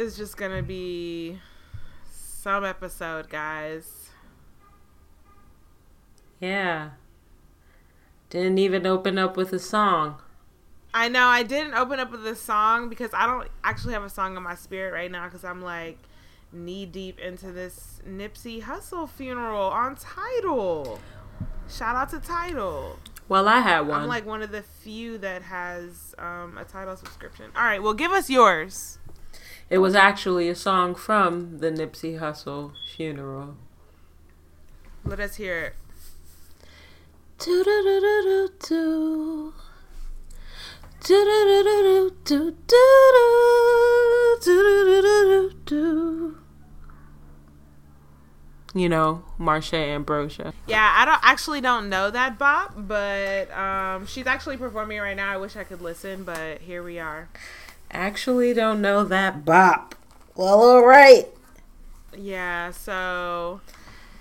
Is just gonna be some episode, guys. Yeah. Didn't even open up with a song. I know I didn't open up with a song because I don't actually have a song in my spirit right now because I'm like knee deep into this Nipsey Hussle funeral on Tidal. Shout out to Tidal. Well, I had one. I'm like one of the few that has um, a Tidal subscription. All right, well, give us yours. It was actually a song from the Nipsey Hussle funeral. Let us hear it. Do-do-do-do-do-do. Do-do-do-do-do-do. Do-do-do-do-do-do. You know, Marsha Ambrosius. Yeah, I don't actually don't know that bop, but um, she's actually performing right now. I wish I could listen, but here we are. Actually, don't know that bop. Well, all right. Yeah, so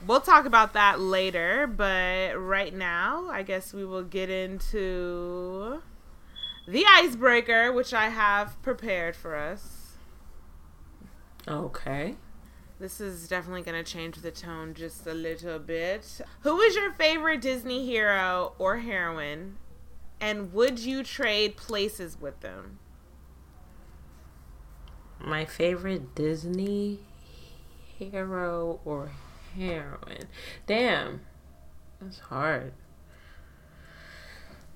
we'll talk about that later, but right now, I guess we will get into the icebreaker, which I have prepared for us. Okay. This is definitely going to change the tone just a little bit. Who is your favorite Disney hero or heroine? And would you trade places with them? My favorite Disney hero or heroine. Damn. That's hard.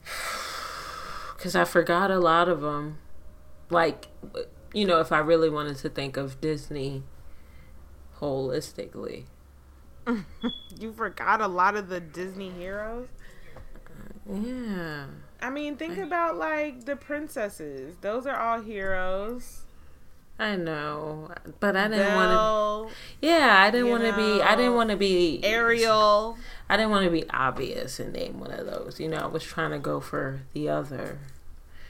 Because I forgot a lot of them. Like, you know, if I really wanted to think of Disney holistically. You forgot a lot of the Disney heroes? Yeah. I mean, think about like the princesses. Those are all heroes. I know. But I didn't want to. Yeah, I didn't want to be. I didn't want to be. Ariel. I didn't want to be obvious and name one of those. You know, I was trying to go for the other.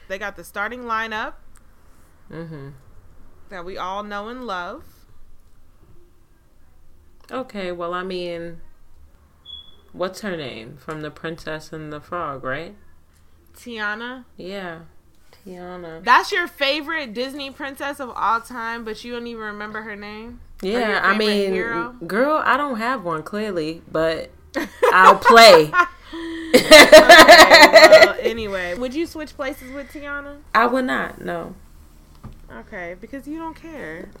They got the starting lineup Mm-hmm. that we all know and love. Okay, well, I mean, what's her name from The Princess and the Frog, right? Tiana. Yeah, Tiana. That's your favorite Disney princess of all time, but you don't even remember her name? Yeah, I mean, hero? girl, I don't have one clearly, but I'll play. Okay, well, anyway, would you switch places with Tiana? I would not. No. Okay, because you don't care.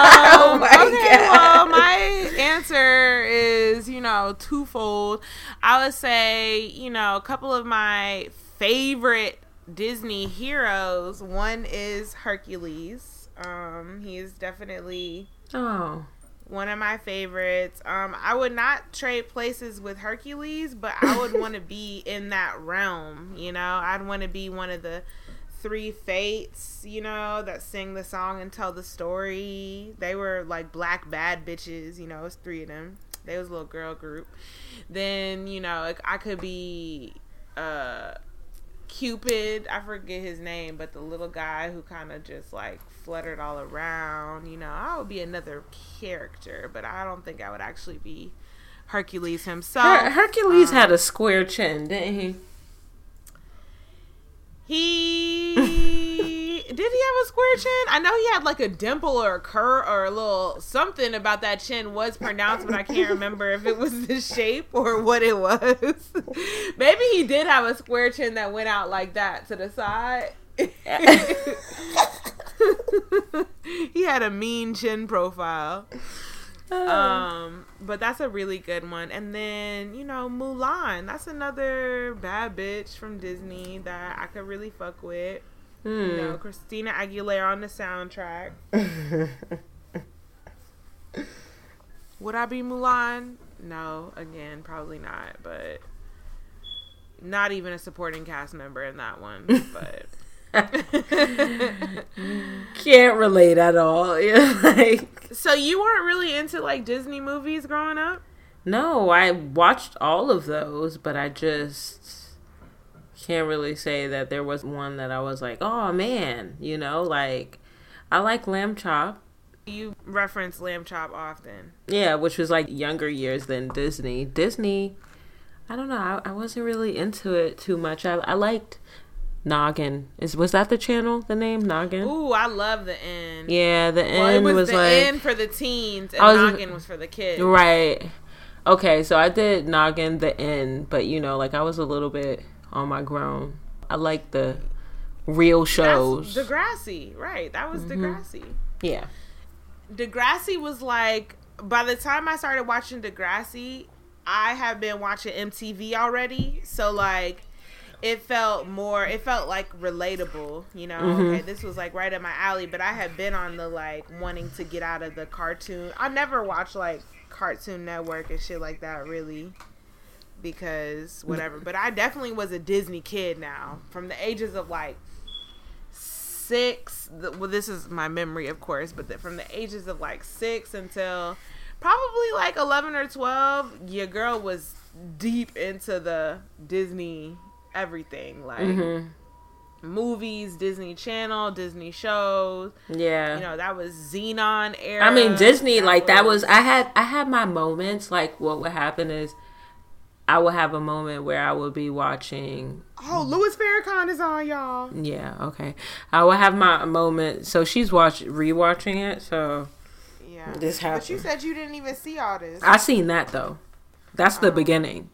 Oh Um, my okay, God. well, my answer is, you know, twofold. I would say, you know, a couple of my favorite Disney heroes. One is Hercules. Um, he is definitely Oh. one of my favorites. Um, I would not trade places with Hercules, but I would want to be in that realm. You know, I'd want to be one of the three fates. You know, that sing the song and tell the story. They were like black bad bitches. You know, it's three of them. They was a little girl group. Then you know, like, I could be uh Cupid, I forget his name, but the little guy who kind of just like fluttered all around, you know, I would be another character, but I don't think I would actually be Hercules himself. Her- Hercules Um, had a square chin, didn't he? He did he have a square chin? I know he had like a dimple or a cur or a little something about that chin was pronounced, but I can't remember if it was the shape or what it was. Maybe he did have a square chin that went out like that to the side. he had a mean chin profile. Um, but that's a really good one. And then, you know, Mulan. That's another bad bitch from Disney that I could really fuck with. Hmm. You know, Christina Aguilera on the soundtrack. Would I be Mulan? No, again, probably not. But not even a supporting cast member in that one. But Can't relate at all. Like so you weren't really into like Disney movies growing up? no, I watched all of those, but I just can't really say that there was one that I was like, oh man, you know, like I like Lamb Chop. You reference Lamb Chop often. Yeah, which was like younger years than Disney. Disney, I don't know. I, I wasn't really into it too much. I, I liked Noggin. Is was that the channel? The name Noggin? Ooh, I love the N. Yeah, the Well, N it was, was, the like N for the teens, and was- Noggin was for the kids. right. Okay, so I did Noggin the N, but you know, like I was a little bit on my grown. I like the real shows. That's Degrassi, right? That was mm-hmm. Degrassi. yeah. Degrassi was like by the time I started watching Degrassi, I have been watching MTV already. So like it felt more it felt like relatable, you know. Mm-hmm. Okay, this was like right up my alley, but I had been on the like wanting to get out of the cartoon. I never watched like Cartoon Network and shit like that really because whatever. But I definitely was a Disney kid now from the ages of like six. The, well, this is my memory, of course, but the, from the ages of like six until probably like eleven or twelve, your girl was deep into the Disney everything, like Mhm. movies, Disney Channel, Disney shows. Yeah. You know, that was Zenon era. I mean Disney like that was I had I had my moments like what would happen is I will have a moment where I will be watching Oh, Louis Farrakhan is on, y'all. yeah, okay. I will have my moment so she's watch rewatching it, so Yeah. This But you said you didn't even see all this. I seen that though. That's the oh. beginning.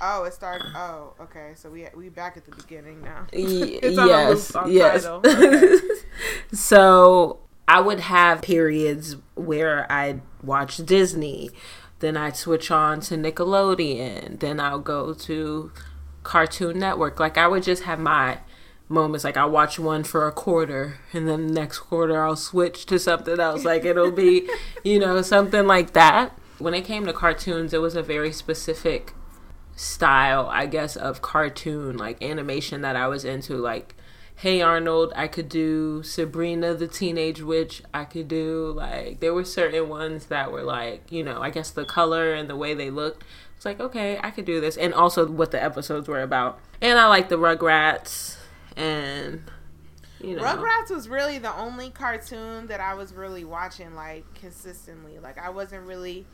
Oh, it started. Oh, okay. So we we back at the beginning now. It's yes, loop yes. title. Okay. so I would have periods where I'd watch Disney, then I'd switch on to Nickelodeon, then I'll go to Cartoon Network. Like I would just have my moments. Like I'll watch one for a quarter, and then the next quarter I'll switch to something else. Like it'll be, you know, something like that. When it came to cartoons, it was a very specific style, I guess, of cartoon, like animation that I was into. Like, Hey Arnold, I could do Sabrina the Teenage Witch, I could do, like, there were certain ones that were like, you know, I guess the color and the way they looked. It's like, okay, I could do this. And also what the episodes were about. And I like the Rugrats and, you know. Rugrats was really the only cartoon that I was really watching like consistently. Like I wasn't really,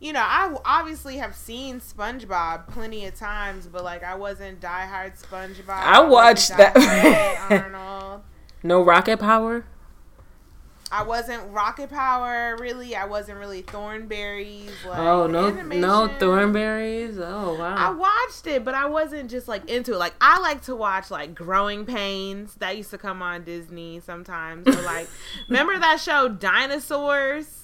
you know, I obviously have seen SpongeBob plenty of times, but like I wasn't diehard SpongeBob. I watched that. Arnold. No Rocket Power? I wasn't Rocket Power really. I wasn't really Thornberrys. Like, oh, no, no. Thornberrys? Oh, wow. I watched it, but I wasn't just like into it. Like I like to watch like Growing Pains that used to come on Disney sometimes. Or like, remember that show Dinosaurs,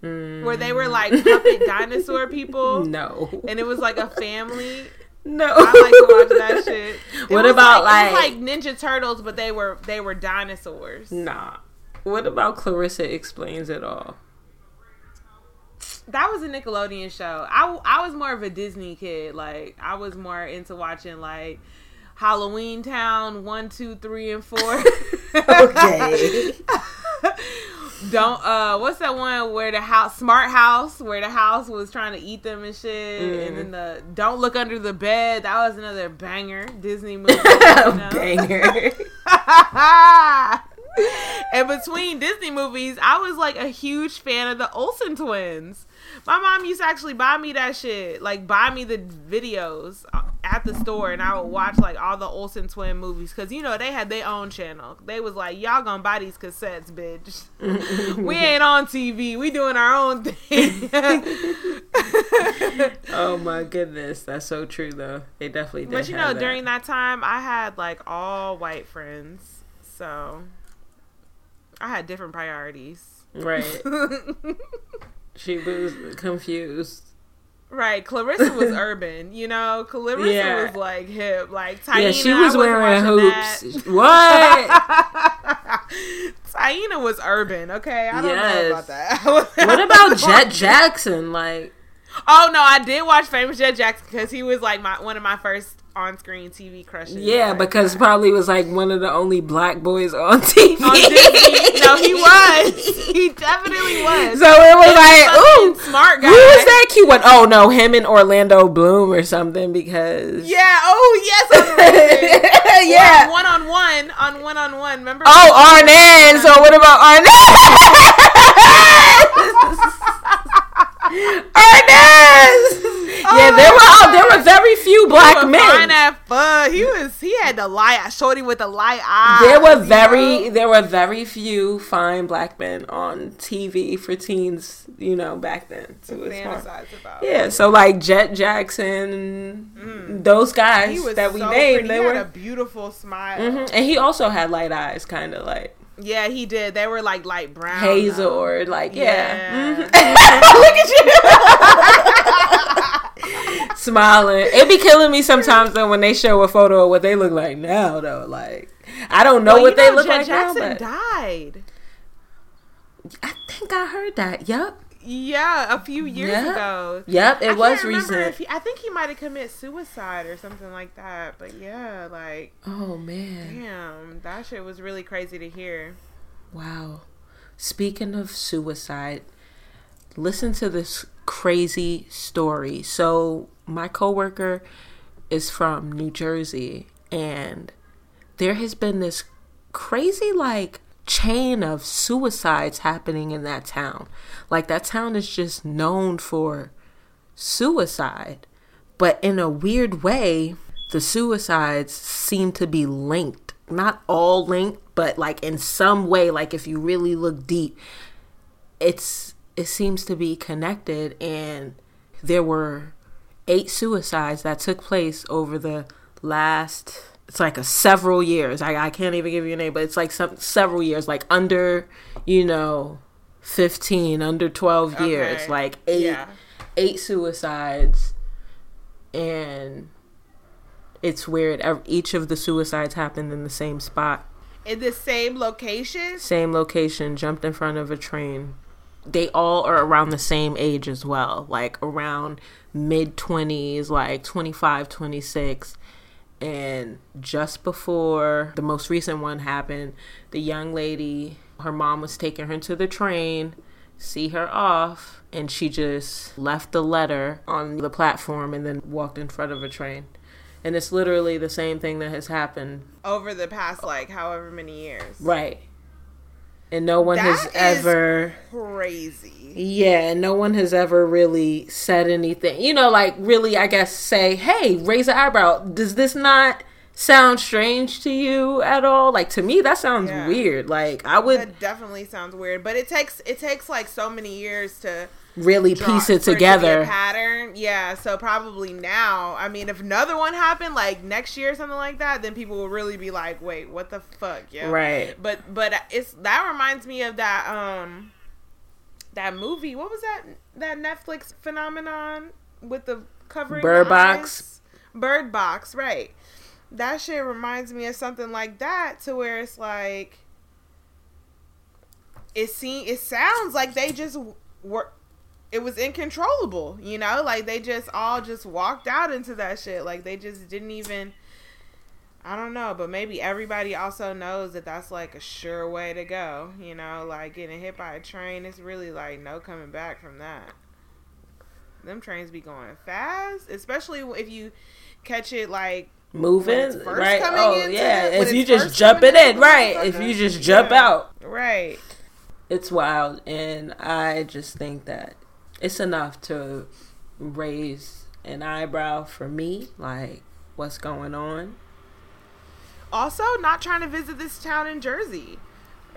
where they were like mm. puppet dinosaur people, No. and it was like a family. No. I like to watch that shit. It What about, was like- like Ninja Turtles, but they were they were dinosaurs. Nah. What about Clarissa Explains It All? That was a Nickelodeon show. I, I was more of a Disney kid. Like I was more into watching like Halloween Town one, two, three, and four. Okay. Don't uh, what's that one where the house, Smart House, where the house was trying to eat them and shit, Mm. and then the Don't Look Under the Bed. That was another banger Disney movie. Banger. and between Disney movies, I was like a huge fan of the Olsen twins. My mom used to actually buy me that shit, like buy me the videos at the store, and I would watch like all the Olsen twin movies because you know they had their own channel. They was like, "Y'all gonna buy these cassettes, bitch? we ain't on TV. We doing our own thing." oh my goodness, that's so true though. They definitely did. but you know, that. during that time, I had like all white friends, so I had different priorities. right, she was confused. Right, Clarissa was urban, you know. Clarissa Yeah. was like hip, like Taina, yeah, she was wearing hoops. What? that. Taina was urban. Okay, I don't Yes. know about that. what about Jet Jackson? Like, Oh no, I did watch Famous Jet Jackson because he was like my one of my first on-screen TV crushes. yeah, Like, because probably was like one of the only black boys on TV. on Disney. no, he was. He definitely was. So it was like, Fucking ooh, smart guy. who was that cute one? Oh no, him and Orlando Bloom or something because Yeah. Oh yes. Yeah. One on one. On one on one. Remember? Oh, Arnaz. So what about Arnaz? Arnaz. yeah, there were oh, there were very few black Fine men. at fuck. He was. He had the light. Shorty with the light eyes. There were very know? there were very few fine black men on TV for teens, you know, back then. So it was about. Yeah, so like Jet Jackson, those guys that we so named, pretty. they he were, had a beautiful smile. Mhm. and he also had light eyes, kind of like Yeah, he did. They were like light brown. hazel though. or like yeah. Yeah. Mhm. Look at you smiling. It be killing me sometimes though when they show a photo of what they look like now though. Like I don't know Well, what they know, look Jet like Jackson now, but died. I think I heard that. Yep, Yeah, a few years Yeah. ago. yep. It I was recent. He, I think he might have committed suicide or something like that. But yeah, like, oh man. damn, that shit was really crazy to hear. Wow. Speaking of suicide, listen to this crazy story. So, my coworker is from New Jersey and there has been this crazy like chain of suicides happening in that town. Like that town is just known for suicide. But in a weird way, the suicides seem to be linked. Not all linked, but like in some way, like if you really look deep, it's it seems to be connected and there were eight suicides that took place over the last it's like a several years. I, I can't even give you a name, but it's like some several years, like under, you know, fifteen, under twelve years, like eight Yeah. eight suicides and it's weird. Each of the suicides happened in the same spot, In the same location? same location, jumped in front of a train. They all are around the same age as well, like around mid 20s, like 25, 26. And just before the most recent one happened, the young lady, her mom was taking her to the train, see her off, and she just left the letter on the platform and then walked in front of a train. And it's literally the same thing that has happened. Over the past, like, however many years. Right. And no one has That is ever Crazy. Yeah, and no one has ever really said anything. You know, like really, I guess, say, hey, raise an eyebrow. Does this not sound strange to you at all? Like to me, that sounds Yeah. weird. Like I would That definitely sounds weird, but it takes it takes like so many years to really draw- piece it together. pattern. Yeah, so probably now. I mean, if another one happened like next year or something like that, then people will really be like, "Wait, what the fuck?" Yeah, Right. But but it's that reminds me of that um that movie. What was that that Netflix phenomenon with the covering Bird Box? Bird Box, right? That shit reminds me of something like that, to where it's like it seem it sounds like they just were it was incontrollable, you know? Like they just all just walked out into that shit. Like they just didn't even I don't know, but maybe everybody also knows that that's like a sure way to go, you know? Like getting hit by a train is really like no coming back from that. Them trains be going fast, especially if you catch it like Moving, when it's first right? Oh yeah. when If you just jump it in, into right? If you just jump Yeah. out, right. it's wild and i just think that it's enough to raise an eyebrow for me like what's going on Also, not trying to visit this town in Jersey.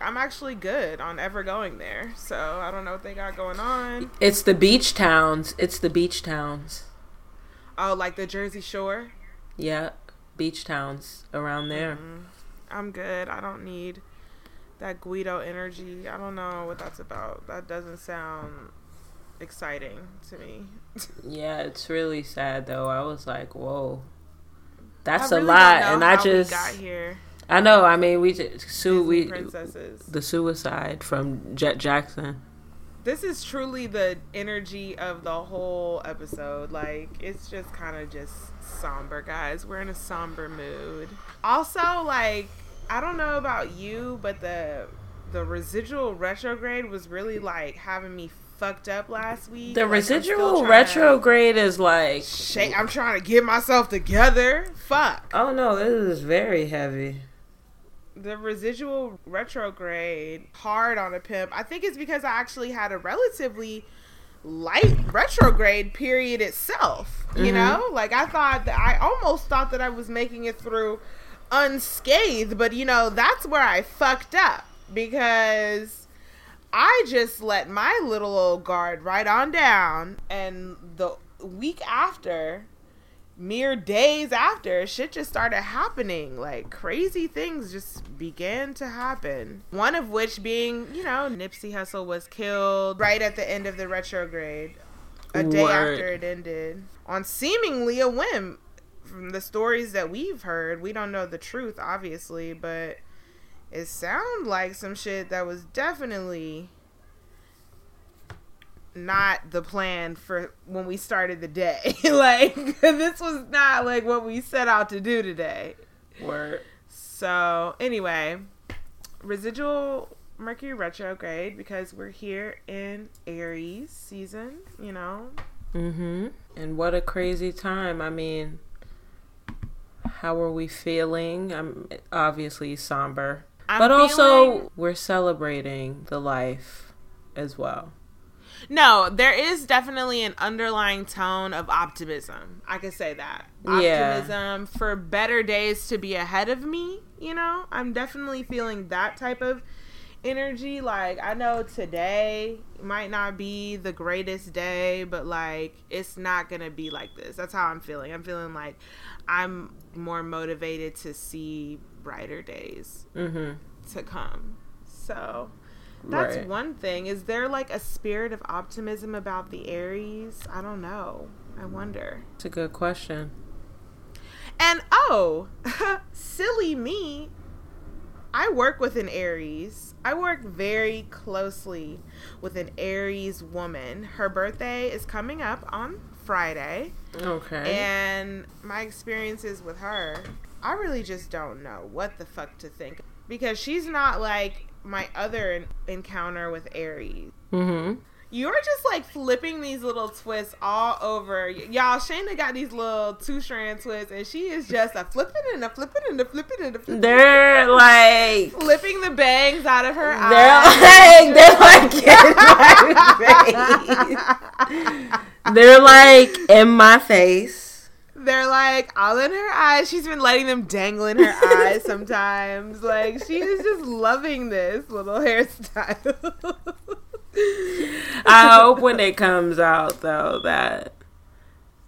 I'm actually good on ever going there, so I don't know what they got going on. it's the beach towns it's the beach towns Oh, like the Jersey Shore. yeah beach towns around there mm-hmm. I'm good. I don't need that Guido energy. I don't know what that's about. That doesn't sound exciting to me. yeah it's really sad though i was like whoa that's I a really lot and i just got here. I know. I mean, we just We princesses. the suicide from Jet Jackson. This is truly the energy of the whole episode. Like it's just kind of just somber, guys. We're in a somber mood. Also, like I don't know about you, but the the residual retrograde was really like having me fucked up last week. The Like, residual retrograde is like. Shake, I'm trying to get myself together. Fuck. Oh no, this is very heavy. the residual retrograde hard on a pimp i think it's because i actually had a relatively light retrograde period itself you Mhm. know like i thought that i almost thought that i was making it through unscathed but you know that's where i fucked up because i just let my little old guard right on down and the week after mere days after, shit just started happening. Like crazy things just began to happen. One of which being, you know, Nipsey Hussle was killed right at the end of the retrograde, a day Word. after it ended, on seemingly a whim. From the stories that we've heard, we don't know the truth, obviously, but it sounded like some shit that was definitely not the plan for when we started the day. like this was not like what we set out to do today. Word. So anyway, residual Mercury retrograde because we're here in Aries season. You know, Mm-hmm. And what a crazy time. I mean, how are we feeling? I'm obviously somber. I'm but also, feeling- we're celebrating the life as well. no, there is definitely an underlying tone of optimism. I could say that Yeah. optimism for better days to be ahead of me. You know, I'm definitely feeling that type of energy. Like I know today might not be the greatest day, but like it's not gonna be like this. That's how I'm feeling. I'm feeling like I'm more motivated to see brighter days Mm-hmm. to come. So that's Right. one thing. Is there like a spirit of optimism about the Aries? I don't know. I wonder. It's a good question. And oh, silly me. I work with an Aries. I work very closely with an Aries woman. Her birthday is coming up on Friday. Okay. And my experiences with her, I really just don't know what the fuck to think. Because she's not like my other encounter with Aries. mm-hmm. You're just like flipping these little twists all over. Y'all, Shayna got these little two strand twists, and she is just a flipping and a flipping and a flipping and a flipping. They're like flipping the bangs out of her they're eyes. like they're like in my face. They're like in my face. They're like all in her eyes. She's been letting them dangle in her eyes sometimes. Like she is just loving this little hairstyle. I hope when it comes out though that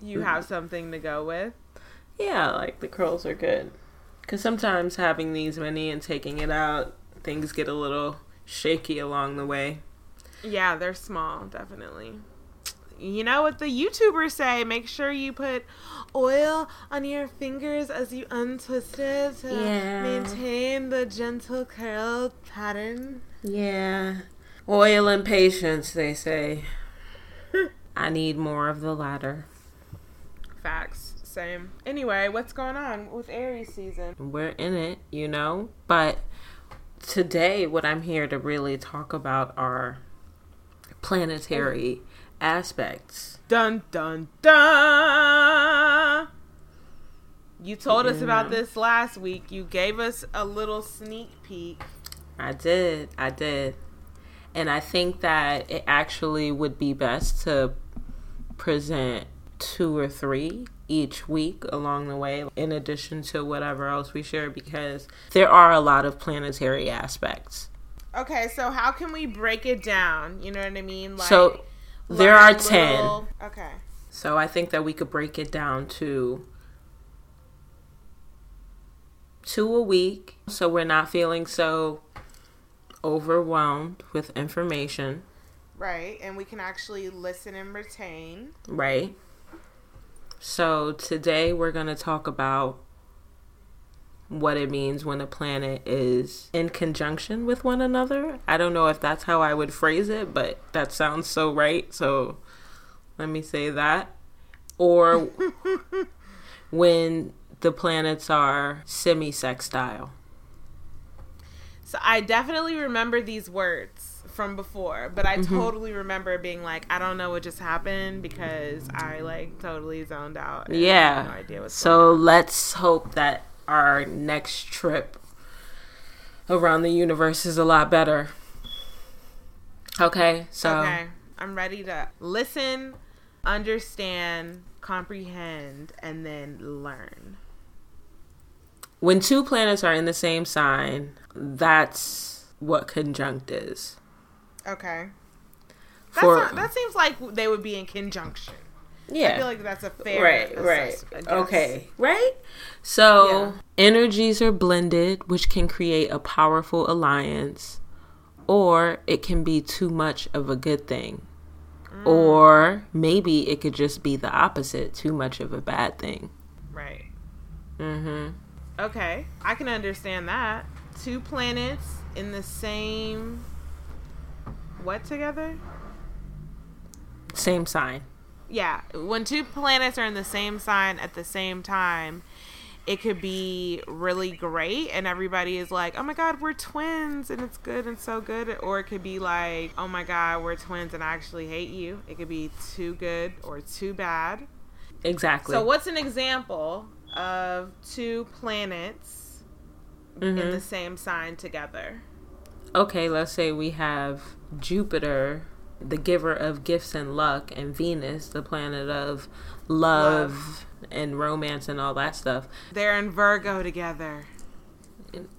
you have something to go with. yeah, like the curls are good. Cuz sometimes having these many and taking it out, things get a little shaky along the way. Yeah, they're small, definitely. You know what the YouTubers say? Make sure you put oil on your fingers as you untwist it to Yeah. maintain the gentle curl pattern. Yeah. Oil and patience, they say. I need more of the latter. Facts. Same. Anyway, what's going on with Aries season? We're in it, you know? But today, what I'm here to really talk about are planetary aspects. Dun dun dun. You told us about mm-hmm. this last week. You gave us a little sneak peek. I did. I did. And I think that it actually would be best to present two or three each week along the way, in addition to whatever else we share, because there are a lot of planetary aspects. Okay, so how can we break it down? You know what I mean? Like so there are a 10. little- Okay. So I think that we could break it down to two a week so we're not feeling so overwhelmed with information, Right, and we can actually listen and retain. right? So today we're going to talk about what it means when a planet is in conjunction with one another. I don't know if that's how I would phrase it, but that sounds so right. So let me say that. Or when the planets are semi sextile. So I definitely remember these words from before, but I Mm-hmm. totally remember being like, I don't know what just happened because I like totally zoned out. Yeah. no idea what's so let's hope that our next trip around the universe is a lot better. Okay, so Okay, I'm ready to listen, understand, comprehend, and then learn. when two planets are in the same sign, that's what conjunct is. Okay. That's For not, that seems like they would be in conjunction. Yeah, I feel like that's a fair right, right, assess- I guess. okay, right. So Yeah. energies are blended, which can create a powerful alliance, or it can be too much of a good thing. Mm. Or maybe it could just be the opposite, too much of a bad thing. Right. Mm-hmm. Okay, I can understand that. Two planets in the same what together? Same sign. Yeah, when two planets are in the same sign at the same time, it could be really great and everybody is like, "Oh my god, we're twins and it's good and so good." Or it could be like, "Oh my god, we're twins and I actually hate you." It could be too good or too bad. Exactly. So, what's an example of two planets in Mhm. the same sign together? okay, let's say we have Jupiter, the giver of gifts and luck, and Venus, the planet of love, and romance and all that stuff. They're in Virgo together.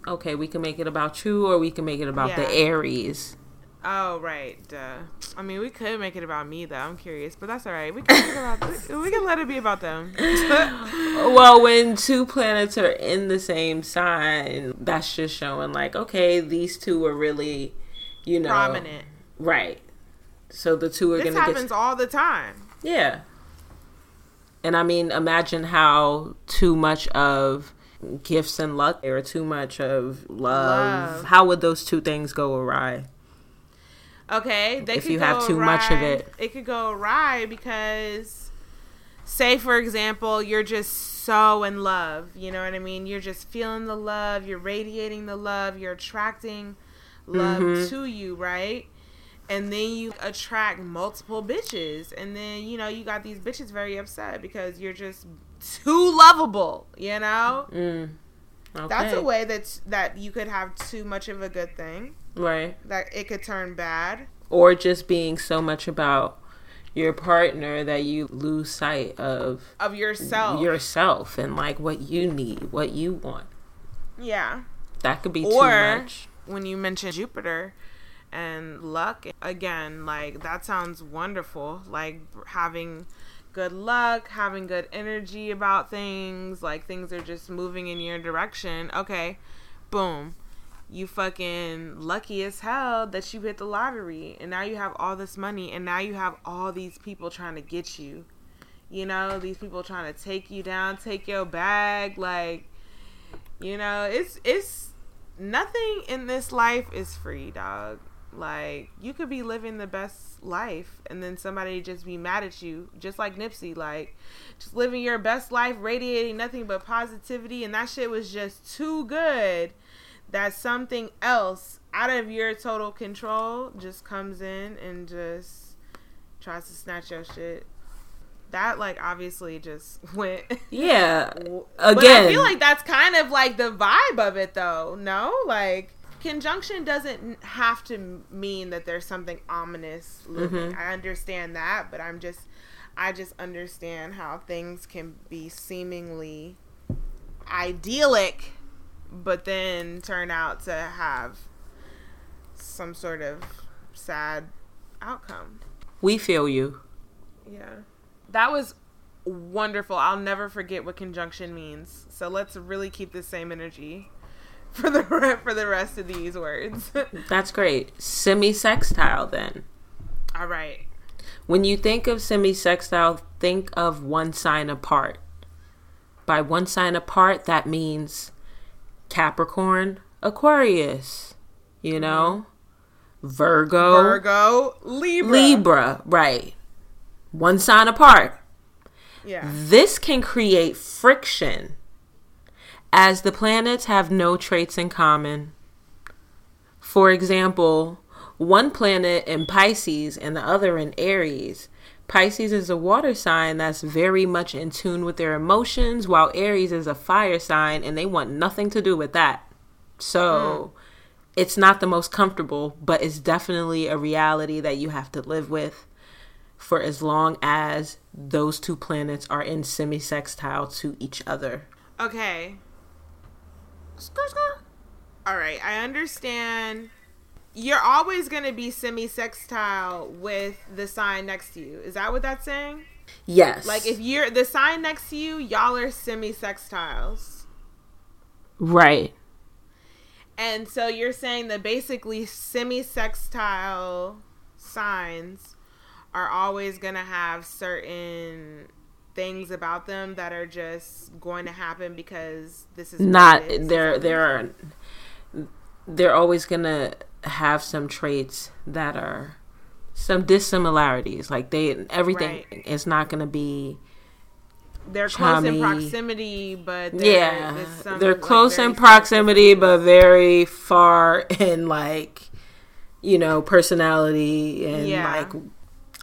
Okay, we can make it about you, or we can make it about the Aries. Oh right, duh. I mean, we could make it about me though. I'm curious, but that's all right. We can make it about. we, we can let it be about them. Well, when two planets are in the same sign, that's just showing like, okay, these two are really, you know, Prominent. right? So the two are This gonna happens get all the time. Yeah. And I mean, imagine how too much of gifts and luck or too much of love, Love. how would those two things go awry? Okay, they If could you have too much of it. it could go awry because, say for example, you're just so in love. You know what I mean? You're just feeling the love. You're radiating the love. You're attracting love Mhm. to you, right? And then you attract multiple bitches, and then you know you got these bitches very upset because you're just too lovable. You know, Mm. Okay. that's a way that that you could have too much of a good thing. Right. That it could turn bad. Or just being so much about your partner that you lose sight of of yourself. yourself and like what you need, what you want. yeah. That could be Or too much. when you mention Jupiter and luck, again, like that sounds wonderful. Like having good luck, having good energy about things, like things are just moving in your direction. Okay, boom. You fucking lucky as hell that you hit the lottery and now you have all this money and now you have all these people trying to get you. You know, these people trying to take you down, take your bag, like you know, it's it's nothing in this life is free, dog. Like you could be living the best life and then somebody just be mad at you, just like Nipsey, like just living your best life, radiating nothing but positivity, and that shit was just too good that something else out of your total control just comes in and just tries to snatch your shit. That like obviously just went Yeah. but Again. I feel like that's kind of like the vibe of it, though. No, like conjunction doesn't have to mean that there's something ominous looming. Mhm. I understand that, but I'm just, I just understand how things can be seemingly idyllic, but then turn out to have some sort of sad outcome. we feel you. Yeah. That was wonderful. I'll never forget what conjunction means. So let's really keep the same energy for the re- for the rest of these words. That's great. Semi sextile then. All right. When you think of semi sextile, think of one sign apart. By one sign apart, that means Capricorn, Aquarius, you mm-hmm. know, Virgo, Virgo, Libra. Libra, right? One sign apart. Yeah. This can create friction as the planets have no traits in common. For example, one planet in Pisces and the other in Aries. Pisces is a water sign that's very much in tune with their emotions, while Aries is a fire sign and they want nothing to do with that. So hmm. it's not the most comfortable, but it's definitely a reality that you have to live with for as long as those two planets are in semi sextile to each other. Okay. Skr, skr. All right, I understand. You're always going to be semi sextile with the sign next to you. Is that what that's saying? Yes. Like if you're the sign next to you, y'all are semi sextiles. Right. And so you're saying that basically semi sextile signs are always going to have certain things about them that are just going to happen because this is Not is. there there are they're always gonna have some traits that are some dissimilarities. Like they everything Right. is not gonna be they're close in proximity, but they're, yeah. they're close very in proximity but very far in like you know, personality and Yeah. like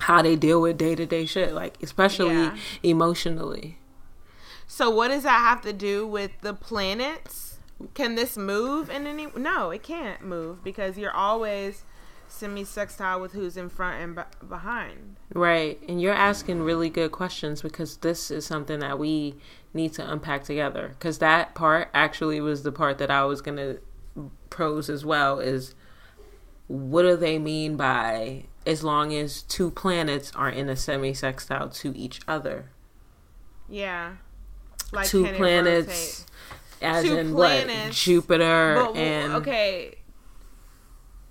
how they deal with day to day shit, like especially Yeah. emotionally. So what does that have to do with the planets? Can this move in any? No, it can't move because you're always semi-sextile with who's in front and be- behind. Right. And you're asking really good questions because this is something that we need to unpack together. Because that part actually was the part that I was going to pose as well is what do they mean by as long as two planets are in a semi sextile to each other? Yeah, like two planets, as Two in planets, what? Jupiter? But, and. okay,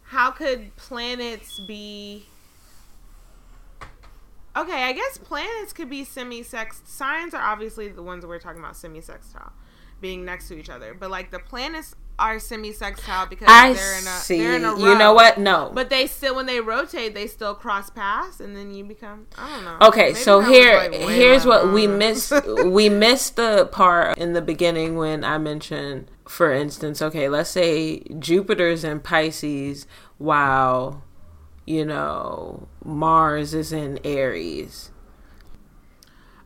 how could planets be? Okay, I guess planets could be semi-sex. Signs are obviously the ones we're talking about semi-sextile, being next to each other. But like the planets are semi-sextile because I they're in a see. they're in a you know what? No. But they still, when they rotate, they still cross paths, and then you become. I don't know. Okay, Maybe so here like, here's what we missed we missed the part in the beginning when I mentioned for instance, okay, let's say Jupiter's in Pisces while you know Mars is in Aries.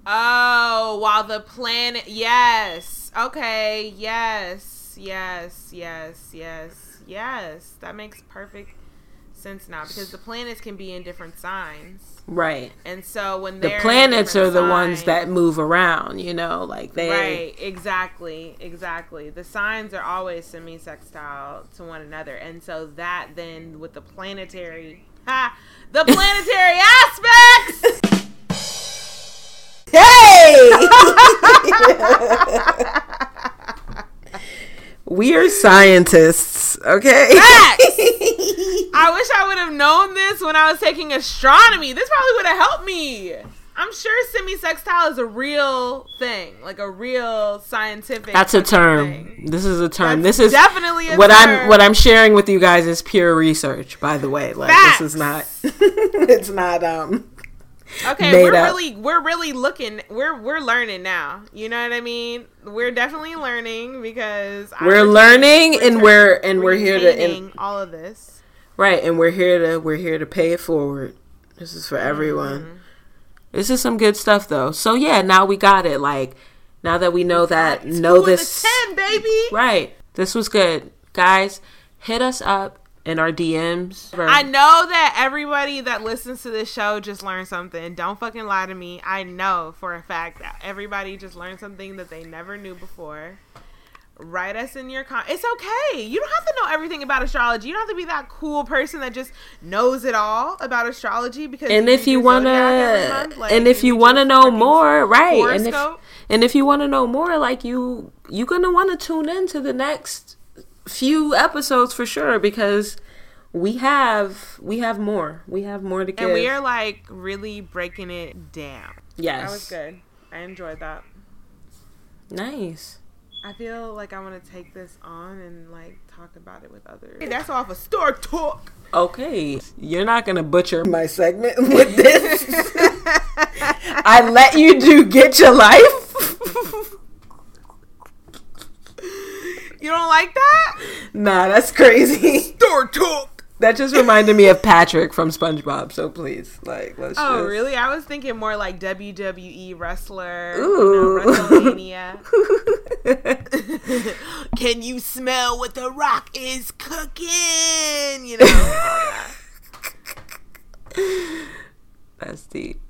Oh, while the planet. Yes. Okay. Yes. Yes. Yes. Yes. Yes. That makes perfect sense now because the planets can be in different signs, Right. and so when The planets are the ones that move around, you know, like they Right, exactly, exactly. The signs are always semi-sextile to one another, and so that then with the planetary, ha, the planetary aspects. We are scientists, okay? Facts. I wish I would have known this when I was taking astronomy. This probably would have helped me. I'm sure semi-sextile is a real thing, like a real scientific. That's a term. thing. This is a term. That's this is definitely a what I'm what I'm sharing with you guys is pure research. By the way, like this is not. it's not. Um. Okay, we're up. really we're really looking we're we're learning now. You know what I mean? We're definitely learning because We're retain- learning and we're and we're here to and, all of this. right and we're here to we're here to pay it forward. This is for everyone. Mm-hmm. This is some good stuff though. So yeah, now we got it. Like now that we know that know Two and a this ten, baby. right. This was good, guys. Hit us up in our DMs. I know that everybody that listens to this show just learned something. Don't fucking lie to me. I know for a fact that everybody just learned something that they never knew before. Write us in your con. It's okay. You don't have to know everything about astrology. You don't have to be that cool person that just knows it all about astrology. Because and if you wanna like, and if you wanna know more right and if and if you wanna know more like you you're gonna wanna tune in to the next few episodes for sure because we have we have more we have more to give and we are like really breaking it down. yes That was good. I enjoyed that. nice I feel like I want to take this on and like talk about it with others. Hey, that's off a of Star Talk. Okay, you're not gonna butcher my segment with this. I let you do get your life. you don't like that? Nah, that's crazy. Star Talk. That just reminded me of Patrick from SpongeBob. So please, like, let's. Oh, just... really? I was thinking more like WWE wrestler, Ooh. You know, WrestleMania. Can you smell what the Rock is cooking? You know. That's deep.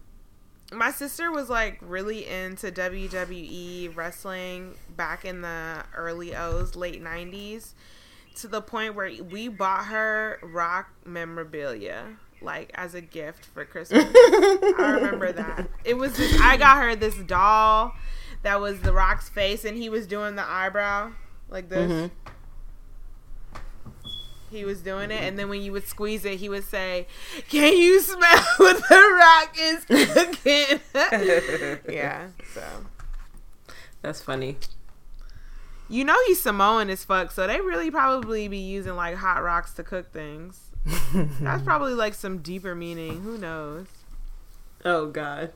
My sister was like really into WWE wrestling back in the early O's, late nineties to the point where we bought her rock memorabilia like as a gift for Christmas. I remember that. It was just I got her this doll that was the rock's face and he was doing the eyebrow like this. Mm-hmm. He was doing it, and then when you would squeeze it, he would say, "Can you smell what the rock is cooking?" yeah, so that's funny. You know he's Samoan as fuck, so they really probably be using like hot rocks to cook things. That's probably like some deeper meaning. Who knows? Oh god.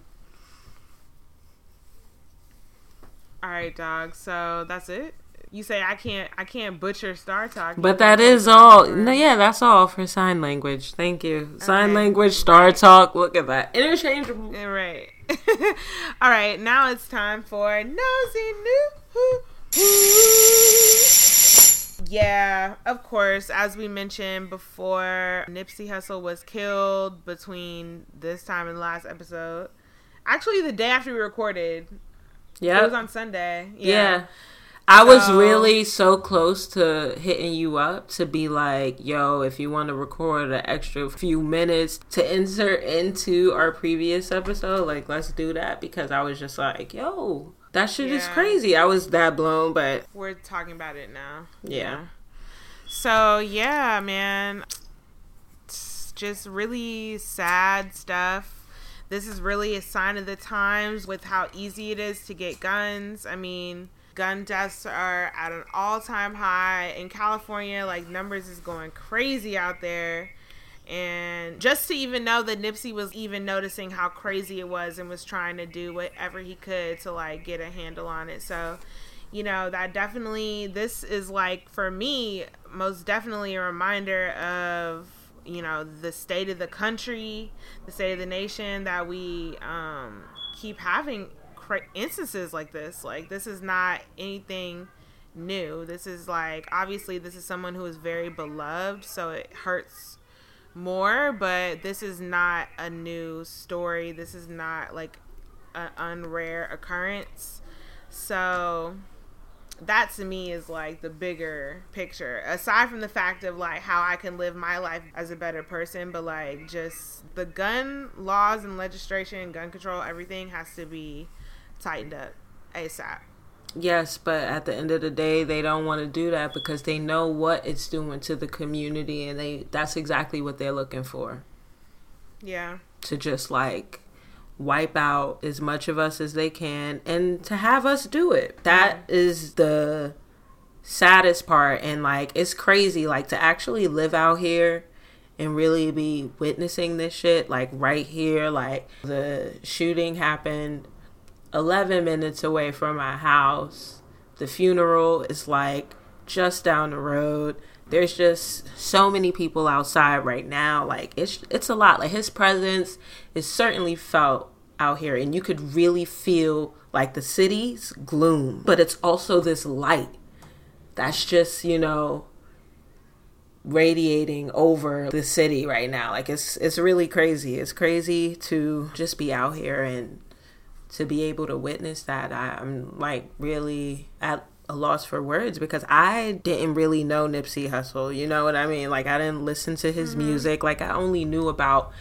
All right, dog. So that's it. You say I can't I can't butcher Star Talk. But that is all. No, yeah, that's all for sign language. Thank you. Sign okay. language, Star right. Talk. Look at that. Interchangeable. Right. all right. Now it's time for nosy new yeah, of course. As we mentioned before, Nipsey Hussle was killed between this time and the last episode. Actually, the day after we recorded. Yeah. It was on Sunday. Yeah. yeah. I so, was really so close to hitting you up to be like, yo, if you want to record an extra few minutes to insert into our previous episode, like, let's do that. Because I was just like, yo, that shit yeah. is crazy. I was that blown, but we're talking about it now. Yeah. yeah. So yeah, man, it's just really sad stuff. This is really a sign of the times with how easy it is to get guns. I mean, gun deaths are at an all-time high in California. Like numbers is going crazy out there and just to even know that Nipsey was even noticing how crazy it was and was trying to do whatever he could to like get a handle on it. So, you know, that definitely this is like for me most definitely a reminder of you know the state of the country, the state of the nation that we um, keep having instances like this. Like this is not anything new. This is like obviously this is someone who is very beloved, so it hurts more, but this is not a new story. This is not like an unrare occurrence. So that to me is like the bigger picture. Aside from the fact of like how I can live my life as a better person, but like just the gun laws and legislation, gun control, everything has to be tightened up ASAP. Yes, but at the end of the day, they don't want to do that because they know what it's doing to the community, and they that's exactly what they're looking for. Yeah. To just like wipe out as much of us as they can, and to have us do it. That yeah. is the saddest part, and like it's crazy, like to actually live out here and really be witnessing this shit like right here like the shooting happened 11 minutes away from my house. The funeral is like just down the road. There's just so many people outside right now. Like it's it's a lot. Like his presence is certainly felt out here and you could really feel like the city's gloom, but it's also this light that's just, you know, radiating over the city right now. Like it's it's really crazy. It's crazy to just be out here and to be able to witness that, I'm like really at a loss for words because I didn't really know Nipsey Hussle. You know what I mean? Like I didn't listen to his mm-hmm. music. Like I only knew about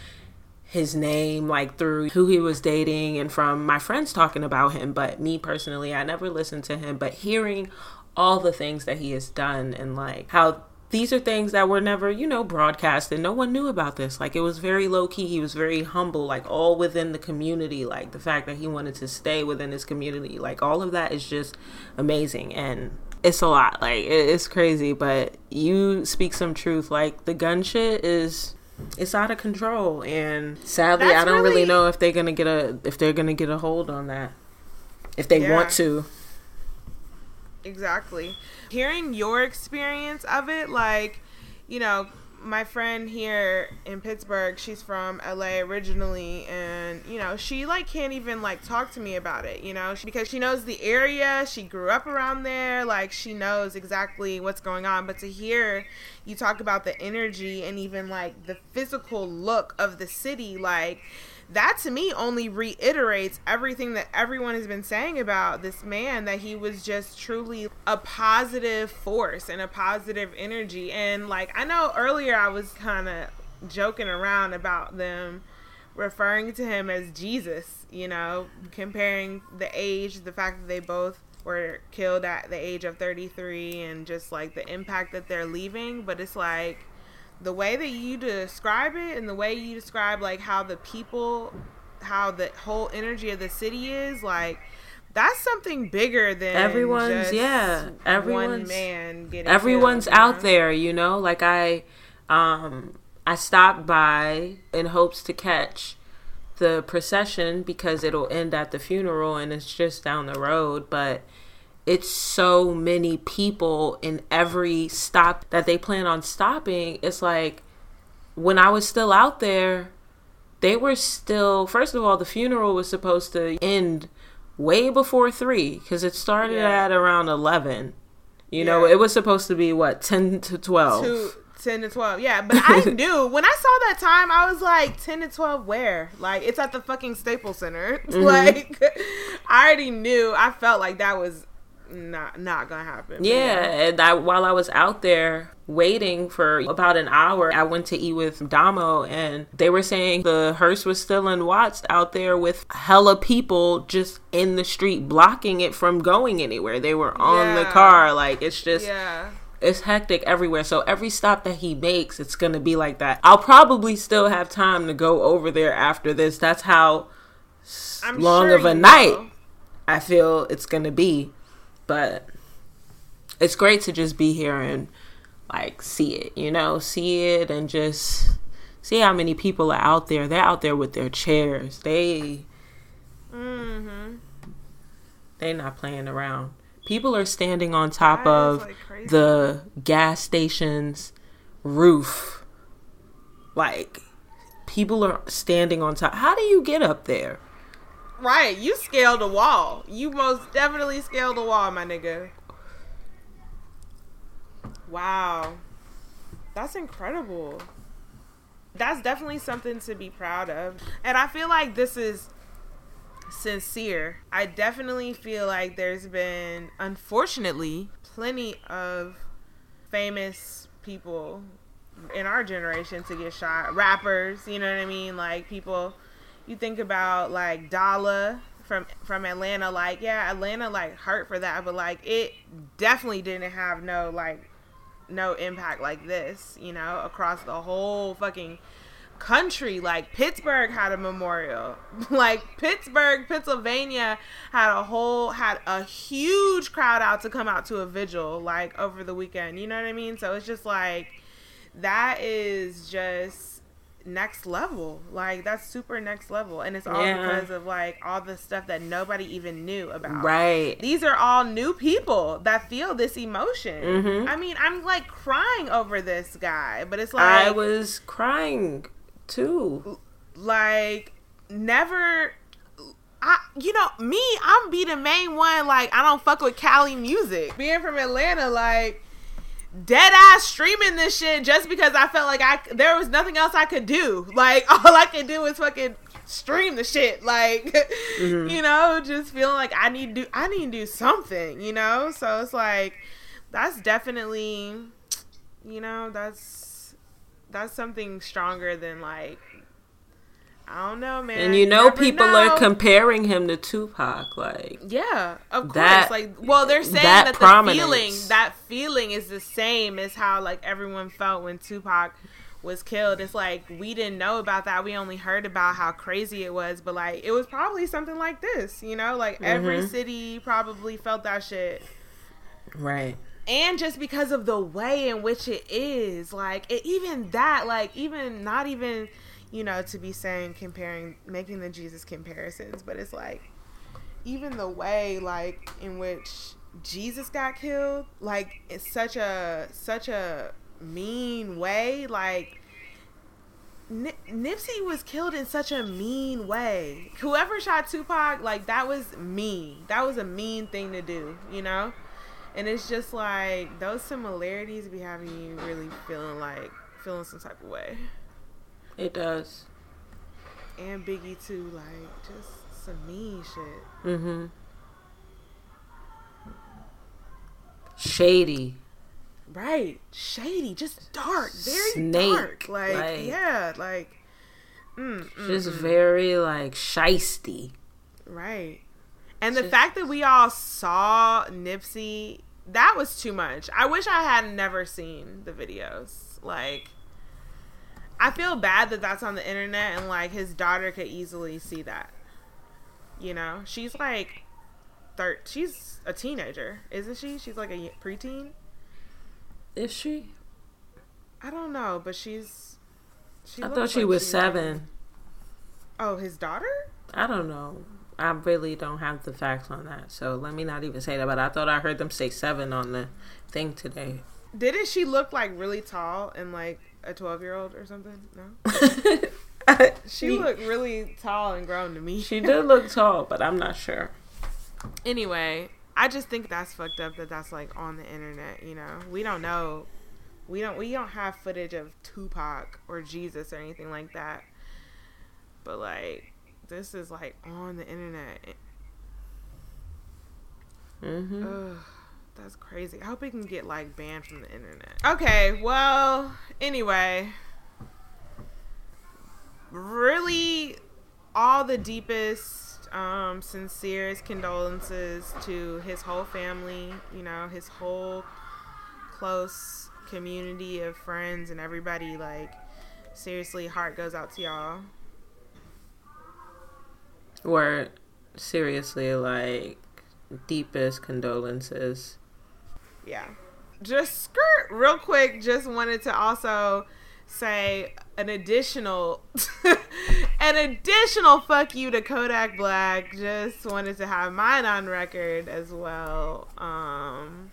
his name like through who he was dating and from my friends talking about him. But me personally, I never listened to him. But hearing all the things that he has done and like how these are things that were never, you know, broadcasted. No one knew about this. Like it was very low key. He was very humble, like all within the community. Like the fact that he wanted to stay within his community, like all of that is just amazing. And it's a lot. Like it's crazy, but you speak some truth. Like the gun shit is it's out of control and sadly That's I don't really, really- know if they're going to get a if they're going to get a hold on that. If they Yeah. want to. Exactly. Hearing your experience of it, like, you know, my friend here in Pittsburgh, she's from LA originally, and you know, she like can't even like talk to me about it, you know, because she knows the area, she grew up around there, like she knows exactly what's going on. But to hear you talk about the energy and even like the physical look of the city, like that to me only reiterates everything that everyone has been saying about this man that he was just truly a positive force and a positive energy. And like i know earlier i was kind of joking around about them referring to him as jesus you know comparing the age the fact that they both were killed at the age of 33 and just like the impact that they're leaving. But it's like the way that you describe it and the way you describe like how the people how the whole energy of the city is like that's something bigger than Everyone's- yeah, one everyone's- man getting everyone's killed, you out know? there you know like i um i stopped by in hopes to catch the procession because it'll end at the funeral and it's just down the road but it's so many people in every stop that they plan on stopping. It's like when i was still out there they were still first of all the funeral was supposed to end way before three because it started Yeah. at around 11 you know it was supposed to be what 10 to 12 Two, 10 to 12 yeah but i knew when i saw that time i was like 10 to 12 where? Like it's at the fucking staples center. Mm-hmm. like i already knew i felt like that was not not gonna happen Yeah, and I, while I was out there waiting for about an hour, I went to eat with Damo, and they were saying the hearse was still in Watts out there with hella people just in the street blocking it from going anywhere. They were on the car, like it's just yeah it's hectic everywhere. So every stop that he makes, it's gonna be like that. I'll probably still have time to go over there after this. That's how i'm long sure of a night will. I feel it's gonna be. But it's great to just be here and like see it, you know, see it and just see how many people are out there. They're out there with their chairs. They mm-hmm they not playing around. People are standing on top That of like, the gas station's roof. Like people are standing on top. How do you get up there? Right, you scaled a wall. You most definitely scaled a wall, my nigga. Wow. That's incredible. That's definitely something to be proud of. And I feel like this is sincere. I definitely feel like there's been, unfortunately, plenty of famous people in our generation to get shot. Rappers, you know what I mean? Like people you think about like Dala from from Atlanta, like yeah, Atlanta like hurt for that, but like it definitely didn't have no like no impact like this, you know, across the whole fucking country. Like Pittsburgh had a memorial. like Pittsburgh, Pennsylvania had a whole had a huge crowd out to come out to a vigil like over the weekend. You know what I mean? So it's just like that is just next level. Like that's super next level. And it's all Yeah. because of like all the stuff that nobody even knew about. Right. These are all new people that feel this emotion. Mhm. I mean, I'm like crying over this guy, but it's like I was crying too. like never I you know, me, I'm be the main one like I don't fuck with Cali music. Being from Atlanta like dead ass streaming this shit just because I felt like I there was nothing else I could do. Like all I could do was fucking stream the shit. Like mm-hmm. you know, just feeling like I need to do I need to do something, you know? So it's like that's definitely you know, that's that's something stronger than like I don't know, man. And you know, never people know. are comparing him to Tupac. Like, Yeah, of course. Like, well, they're saying that that, the prominence. feeling, that feeling, is the same as how like everyone felt when Tupac was killed. It's like we didn't know about that. We only heard about how crazy it was, but like it was probably something like this. You know, like every Mm-hmm. city probably felt that shit. right. and just because of the way in which it is like it, even that like even not even you know to be saying comparing making the jesus comparisons but it's like even the way like in which jesus got killed like it's such a such a mean way like Ni- Nipsey was killed in such a mean way. Whoever shot Tupac, like that was mean. That was a mean thing to do, you know? And it's just like those similarities be having you really feeling like feeling some type of way. It does. And Biggie too, like just some mean shit. Mm-hmm. Shady. Right. Shady, just dark, very Snake, dark. Like, like- yeah, like mm, mm, Just mm. very like shisty. Right. And the Just- fact that we all saw Nipsey, that was too much. I wish I had never seen the videos. Like, I feel bad that that's on the internet and, like, his daughter could easily see that. You know? She's like, thir- she's a teenager, isn't she? She's like a preteen? Is she? I don't know, but she's. She I thought she like was she's- seven. Oh, his daughter? I don't know. I really don't have the facts on that, so let me not even say that. But I thought I heard them say seven on the thing today. Didn't she look like really tall and like a 12 year old or something? No? She looked really tall and grown to me. She did look tall, but I'm not sure. Anyway, I just think that's fucked up that that's like on the internet. You know, we don't know. We don't. We don't have footage of Tupac or Jesus or anything like that. But like, this is like on the internet. Mm-hmm. Ugh, that's crazy. I hope it can get like banned from the internet. Okay, well, anyway, really, all the deepest, um, sincerest condolences to his whole family. You know, his whole close community of friends and everybody. Like, seriously, heart goes out to y'all. Were seriously like deepest condolences. Yeah. Just skirt real quick. Just wanted to also say an additional, an additional fuck you to Kodak Black. Just wanted to have mine on record as well. Um,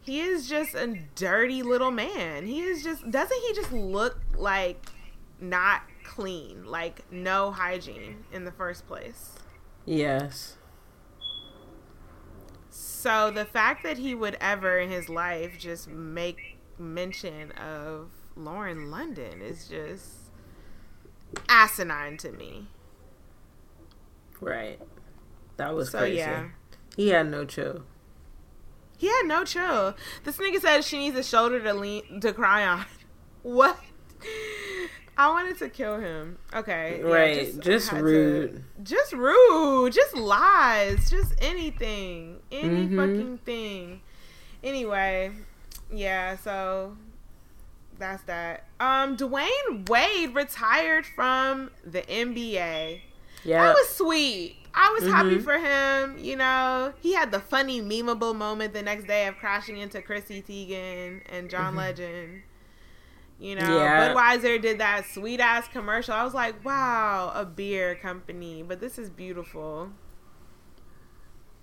he is just a dirty little man. He is just doesn't he just look like not clean, like no hygiene in the first place. Yes. So the fact that he would ever in his life just make mention of Lauren London is just asinine to me. Right. That was So crazy. yeah. He had no chill. He had no chill. This nigga said she needs a shoulder to lean to cry on. What? I wanted to kill him. Okay. yeah, right. Just, had to- rude. just rude. Just lies. Just anything. Any Mhm. fucking thing. Anyway, yeah, so that's that. Um, Dwyane Wade retired from the NBA. Yeah. That was sweet. I was happy Mhm. for him. You know, he had the funny, memeable moment the next day of crashing into Chrissy Teigen and John Legend. You know, Mm-hmm. Yeah. Budweiser did that sweet ass commercial. I was like, wow, a beer company, but this is beautiful.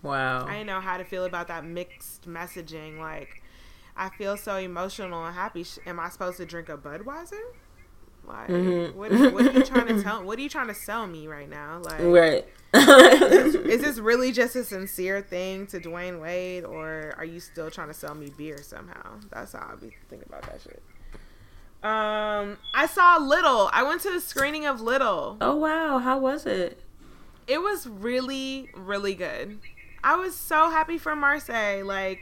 wow. I didn't know how to feel about that mixed messaging. Like, I feel so emotional and happy. Am I supposed to drink a Budweiser? Like, Mhm. what, what are you trying to tell? What are you trying to sell me right now? Like, right. is this really just a sincere thing to Dwyane Wade, or are you still trying to sell me beer somehow? That's how I be thinking about that shit. Um, I saw Little. I went to the screening of Little. oh wow. How was it? It was really, really good. I was so happy for Marsai. Like,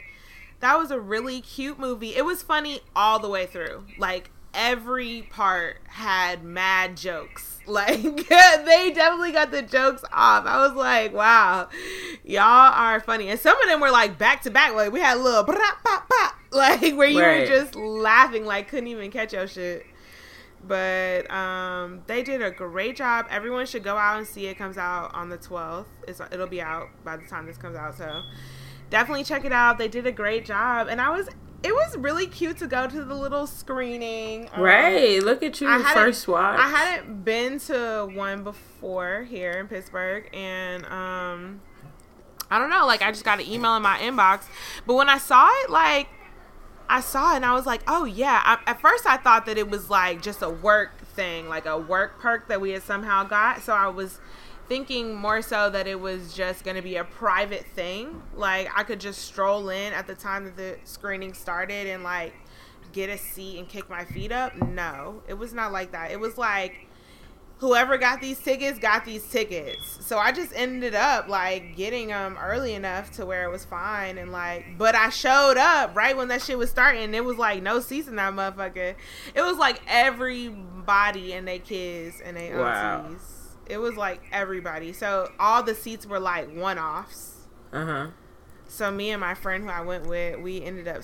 that was a really cute movie. It was funny all the way through. Like, every part had mad jokes. Like they definitely got the jokes off. I was like, wow, y'all are funny. And some of them were like back to back. Like we had a little like where you Right. were just laughing, like couldn't even catch your shit. But um, they did a great job. Everyone should go out and see it. Comes out on the twelfth. It's it'll be out by the time this comes out. So definitely check it out. They did a great job, and I was. It was really cute to go to the little screening. Um, Right. Look at you first watch. I hadn't been to one before here in Pittsburgh, and um, I don't know. Like, I just got an email in my inbox, but when I saw it, like, I saw it and I was like, oh yeah. I, at first, I thought that it was like just a work thing, like a work perk that we had somehow got. So I was thinking more so that it was just going to be a private thing. Like I could just stroll in at the time that the screening started and like get a seat and kick my feet up. No, it was not like that. It was like whoever got these tickets got these tickets. So I just ended up like getting them early enough to where it was fine and like but I showed up right when that shit was starting and it was like no seats in that motherfucker. It was like everybody and they kids and they Wow. aunties. It was like everybody. So all the seats were like one offs. Uh huh. So me and my friend who I went with, we ended up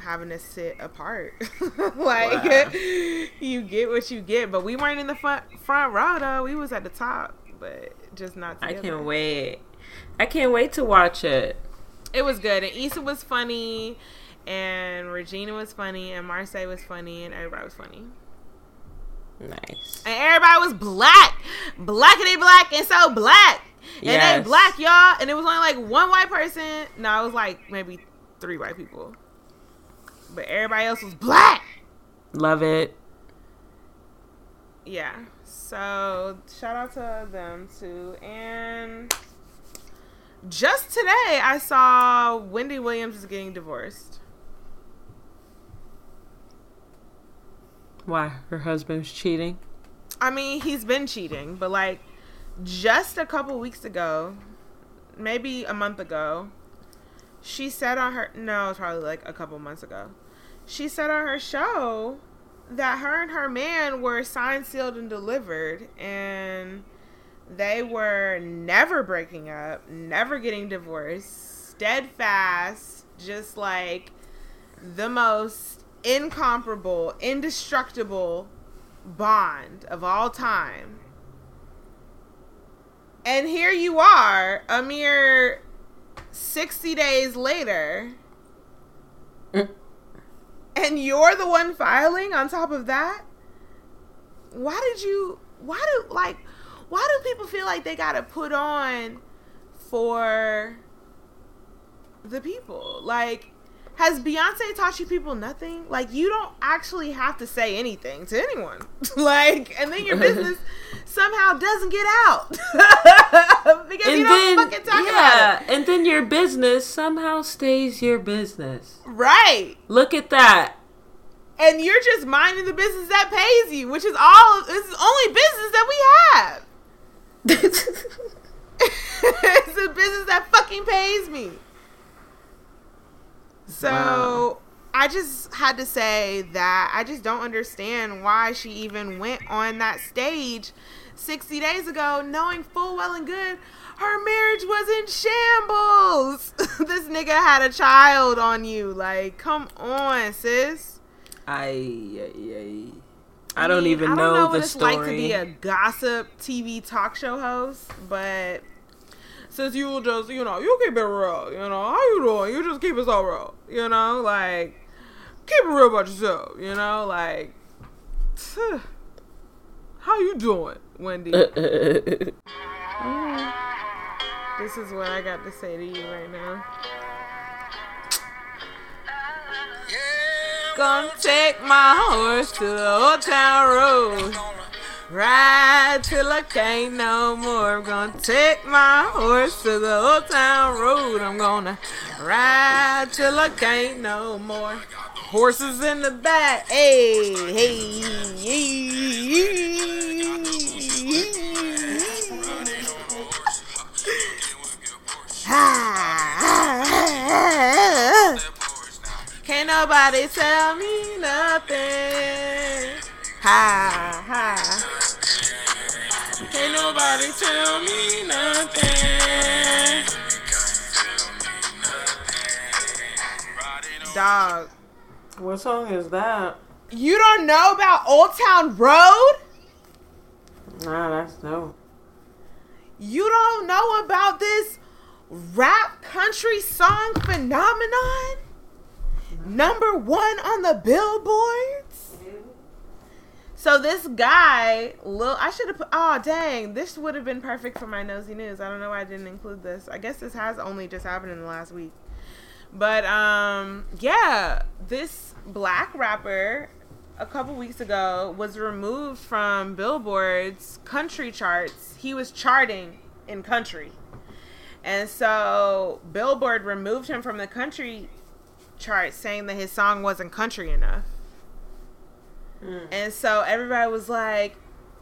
having to sit apart. like Wow. you get what you get, but we weren't in the front front row though. We was at the top, but just not Together. I can't wait. I can't wait to watch it. It was good, and Issa was funny, and Regina was funny, and Marsai was funny, and everybody was funny. Nice. And everybody was black, blackity black, and so black. And Yes. they black, y'all. And it was only like one white person. No, it was like maybe three white people. But everybody else was black. Love it. Yeah. So shout out to them too. And just today I saw Wendy Williams is getting divorced. Why? Her husband's cheating? I mean, he's been cheating, but like just a couple weeks ago, maybe a month ago, she said on her no, probably like a couple months ago. She said on her show that her and her man were signed, sealed, and delivered, and they were never breaking up, never getting divorced, steadfast, just like the most incomparable, indestructible bond of all time. And here you are, a mere 60 days later, and you're the one filing on top of that? Why did you, why do, like, why do people feel like they gotta put on for the people? Like, has Beyonce taught you people nothing? Like, you don't actually have to say anything to anyone. like, and then your business somehow doesn't get out because you don't fucking talk yeah, about it. Yeah. And then your business somehow stays your business. Right. Look at that. And you're just minding the business that pays you, which is all, this is the only business that we have. it's a business that fucking pays me. So Wow. I just had to say that I just don't understand why she even went on that stage 60 days ago, knowing full well and good her marriage was in shambles. this nigga had a child on you. Like, come on, sis. I, I, I don't mean, even I know, don't know the what it's story. like to be a gossip TV talk show host, but since you just, you know, you keep it real, you know, how you doing? You just keep it so real, you know, like keep it real about yourself, you know, like how you doing, Wendy? Mm. this is what I got to say to you right now. Gonna take my horse to the old town road. Ride till I can't no more. I'm gonna take my horse to the old town road. I'm gonna ride till I can't no more. Horses in the back. Hey, hey, hey. Can't nobody tell me nothing. Ha ha. Can't nobody tell me nothing. Dog. What song is that? You don't know about Old Town Road? Nah, that's no. You don't know about this rap country song phenomenon? Number one on the billboards? So this guy, Lil, I should have put. Oh dang, this would have been perfect for my nosy news. I don't know why I didn't include this. I guess this has only just happened in the last week. But um, yeah, this black rapper a couple weeks ago was removed from Billboard's country charts. He was charting in country. And so Billboard removed him from the country chart saying that his song wasn't country enough. And so everybody was like,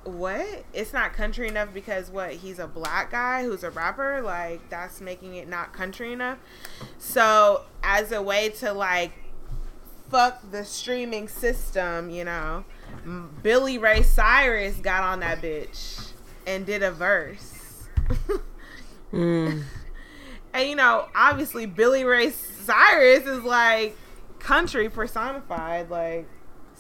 "What? It's not country enough because what? He's a black guy who's a rapper. Like that's making it not country enough." So as a way to like fuck the streaming system, you know, Billy Ray Cyrus got on that bitch and did a verse. Mm. And you know, obviously Billy Ray Cyrus is like country personified, like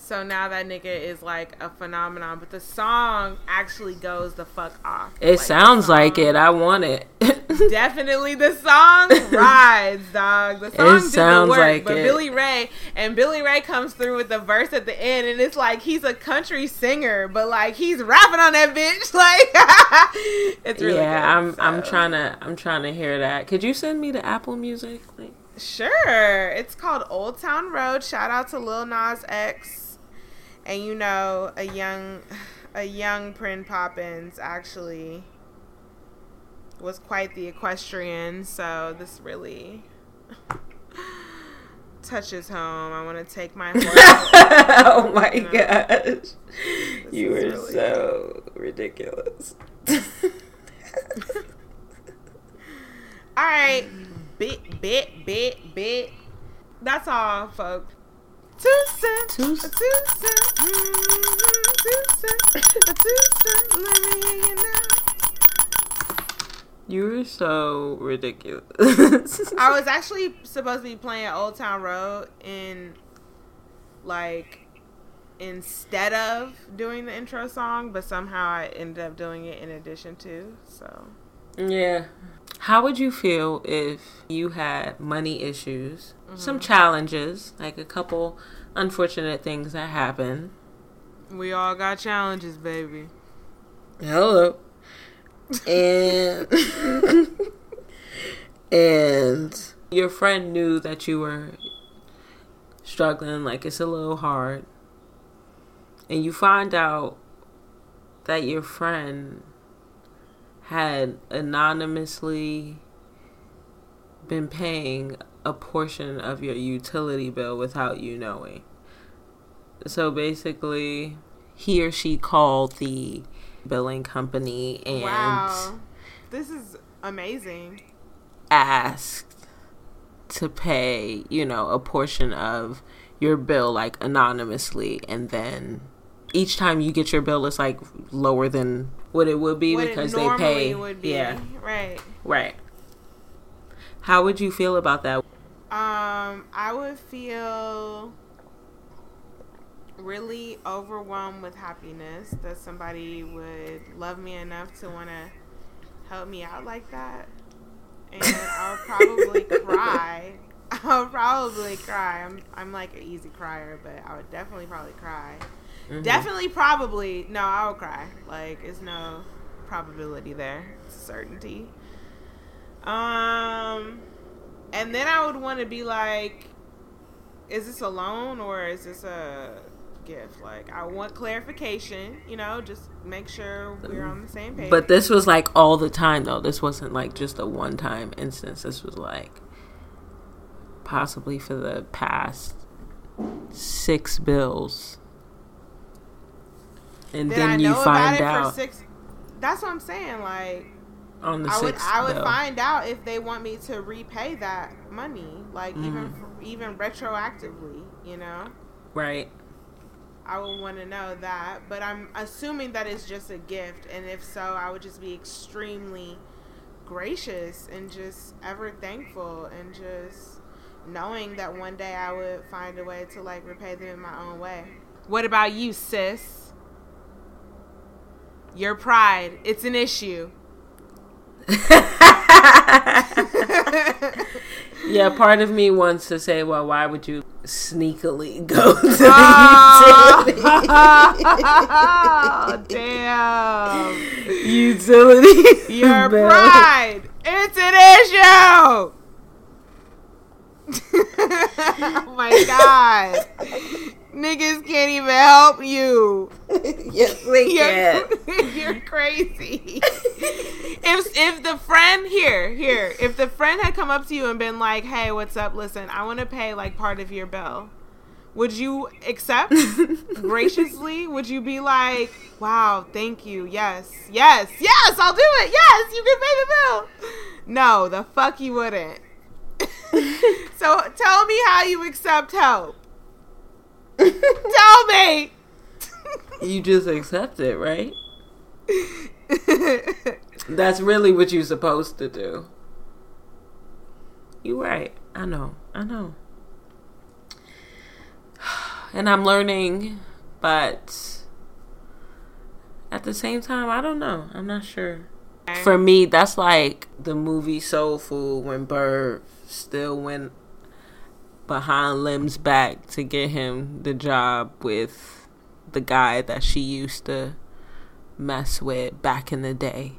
so now that nigga is like a phenomenon, but the song actually goes the fuck off. It Like, sounds like it. I want it. Definitely the song rides, dog. The song the sounds work, like but it. Billy Ray and Billy Ray comes through with the verse at the end, and it's like he's a country singer, but like he's rapping on that bitch. Like it's really yeah, good, I'm I'm trying to I'm trying to hear that. Could you send me the Apple Music? Like, Sure. It's called Old Town Road. Shout out to Lil Nas X. And you know, a young a young Prin Poppins actually was quite the equestrian, so this really touches home. I want to take my horse. oh my You know, gosh, you is are really so ridiculous. All right. Bit, bit, bit, bit. That's all, folks. Two cents. Two a cents. two cents. Two cents. A two cents. Let me hear you now. You are so ridiculous. I was actually supposed to be playing Old Town Road in, like, instead of doing the intro song, but somehow I ended up doing it in addition to. So, Yeah. How would you feel if you had money issues, Mm-hmm. some challenges, like a couple unfortunate things that happen? we all got challenges, baby. Hello. And and your friend knew that you were struggling, like it's a little hard. And you find out that your friend had anonymously been paying a portion of your utility bill without you knowing. So basically, he or she called the billing company and Wow. This is amazing. asked to pay, you know, a portion of your bill like anonymously and then each time you get your bill it's like lower than what it would be What because they pay yeah Right. right how would you feel about that Um, I would feel really overwhelmed with happiness that somebody would love me enough to want to help me out like that. And I would probably cry. I would probably cry. I'm I'm like an easy crier, but I would definitely probably cry. Mhm. Definitely, probably. No, I would cry. Like, it's no probability there. It's certainty. Um, and then I would want to be like, is this a loan or is this a gift? Like, I want clarification. You know, just make sure we're on the same page. but this was like all the time though this wasn't like just a one time instance this was like possibly for the past six bills and then I you find about it out for six? That's what I'm saying. Like, on the I would sixth I would bill. find out if they want me to repay that money, like even Mm. even retroactively. You know, right. I would want to know that. But I'm assuming that it's just a gift, and if so, I would just be extremely gracious and just ever thankful, and just knowing that one day I would find a way to like repay them in my own way. What about you, sis? Your pride, it's an issue. Yeah, part of me wants to say, well, why would you sneakily go to the oh, damn. utility? utility Your bill? pride. It's an issue. oh my god. Niggas can't even help you. yes, we can. You're, you're crazy. if if the friend here, here, if the friend had come up to you and been like, "Hey, what's up? Listen, I want to pay like part of your bill." Would you accept graciously? Would you be like, "Wow, thank you. Yes. Yes. Yes, I'll do it. Yes, you can pay the bill." No, the fuck you wouldn't. so, tell me how you accept help. Tell me. You just accept it, right? That's really what you're supposed to do. You're right. I know. I know. And I'm learning, but at the same time, I don't know. I'm not sure. For me, that's like the movie Soul Food when Bird still went behind Lem's back to get him the job with the guy that she used to mess with back in the day.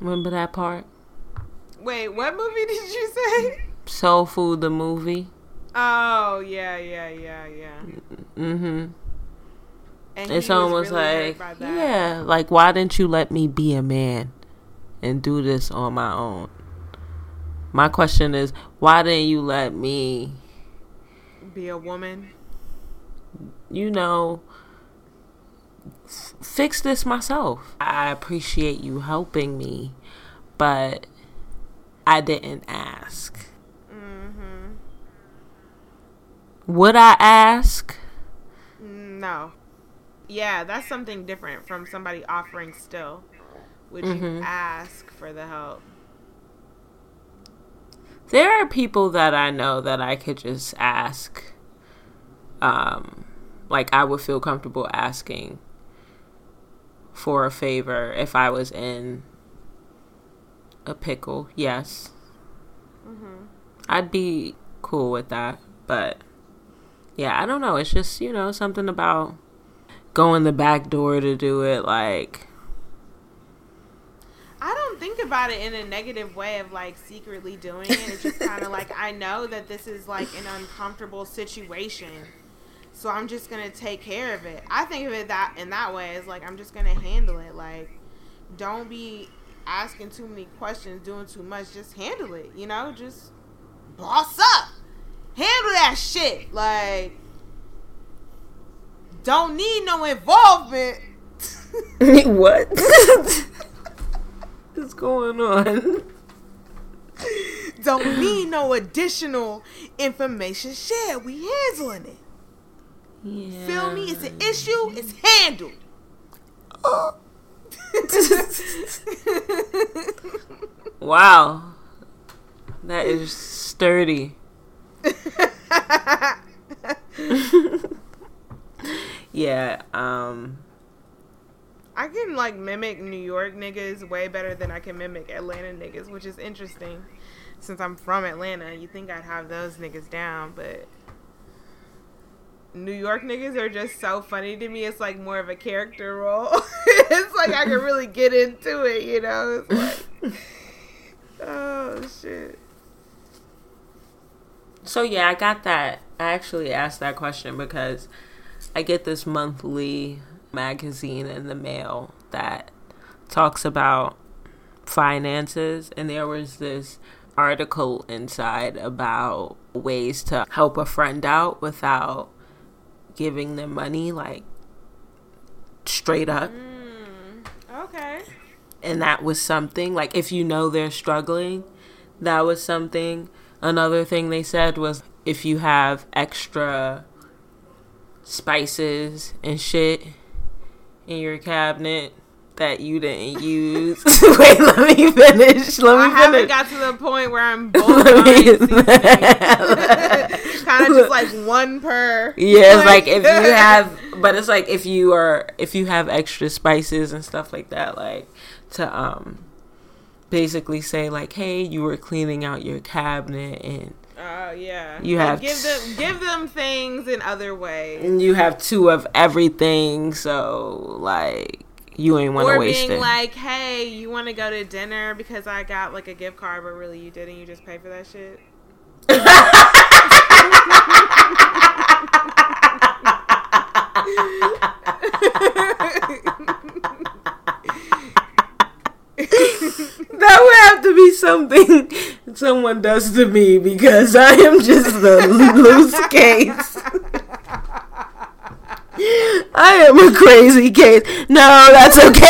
Remember that part? Wait, what movie did you say? Soul Food, the movie. Oh yeah, yeah, yeah, yeah. Mm-hmm. And It's almost really like, yeah, like why didn't you let me be a man and do this on my own? My question is, why didn't you let me, be a woman. you know, f- fix this myself? I appreciate you helping me, but I didn't ask. Mm-hmm. Would I ask? No. Yeah, that's something different from somebody offering still. Would you Mhm. ask for the help? There are people that I know that I could just ask. Um, like I would feel comfortable asking for a favor if I was in a pickle. Yes, Mm-hmm. I'd be cool with that. But yeah, I don't know. It's just you know something about going the back door to do it. Like I don't think about it in a negative way of like secretly doing it. It's just kind of like I know that this is like an uncomfortable situation. So I'm just going to take care of it. I think of it that in that way is like I'm just going to handle it. Like don't be asking too many questions, doing too much. Just handle it, you know? Just boss up. Handle that shit. Like don't need no involvement. what? What's going on? Don't need no additional information shared. We handling it. Yeah. Feel me? It's an issue. It's handled. Wow. That is sturdy. yeah, um I can like mimic New York niggas way better than I can mimic Atlanta niggas, which is interesting. Since I'm from Atlanta, you think I'd have those niggas down, but New York niggas are just so funny to me. It's like more of a character role. it's like I can really get into it, you know? It's like, oh shit. so yeah, I got that. I actually asked that question because I get this monthly magazine in the mail that talks about finances and there was this article inside about ways to help a friend out without giving them money like straight up Mm, okay. and that was something like if you know they're struggling that was something another thing they said was if you have extra spices and shit in your cabinet that you didn't use. Wait, let me finish. Let me I finish. haven't got to the point where I'm both kind of just like one per. Yeah, it's like if you have, but it's like if you are, if you have extra spices and stuff like that, like to um, basically say like, hey, you were cleaning out your cabinet and Oh yeah. You Like, have give them give them things in other ways. and you have two of everything, so like you ain't want to Or waste being it. like, hey, you want to go to dinner because I got like a gift card, but really you didn't. You just pay for that shit. that would have to be something someone does to me because I am just the loose case. I am a crazy case. No, that's okay.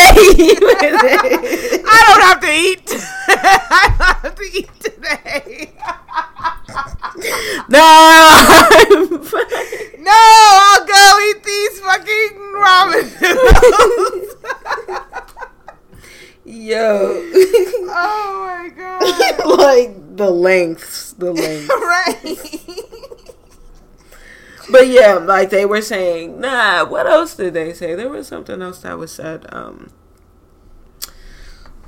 I don't have to eat. I don't have to eat today. no, I'm fine. No, I'll go eat these fucking ramen noodles. Yo. oh my god. like the lengths, the lengths. right. But yeah, like they were saying, nah, what else did they say? There was something else that was said, um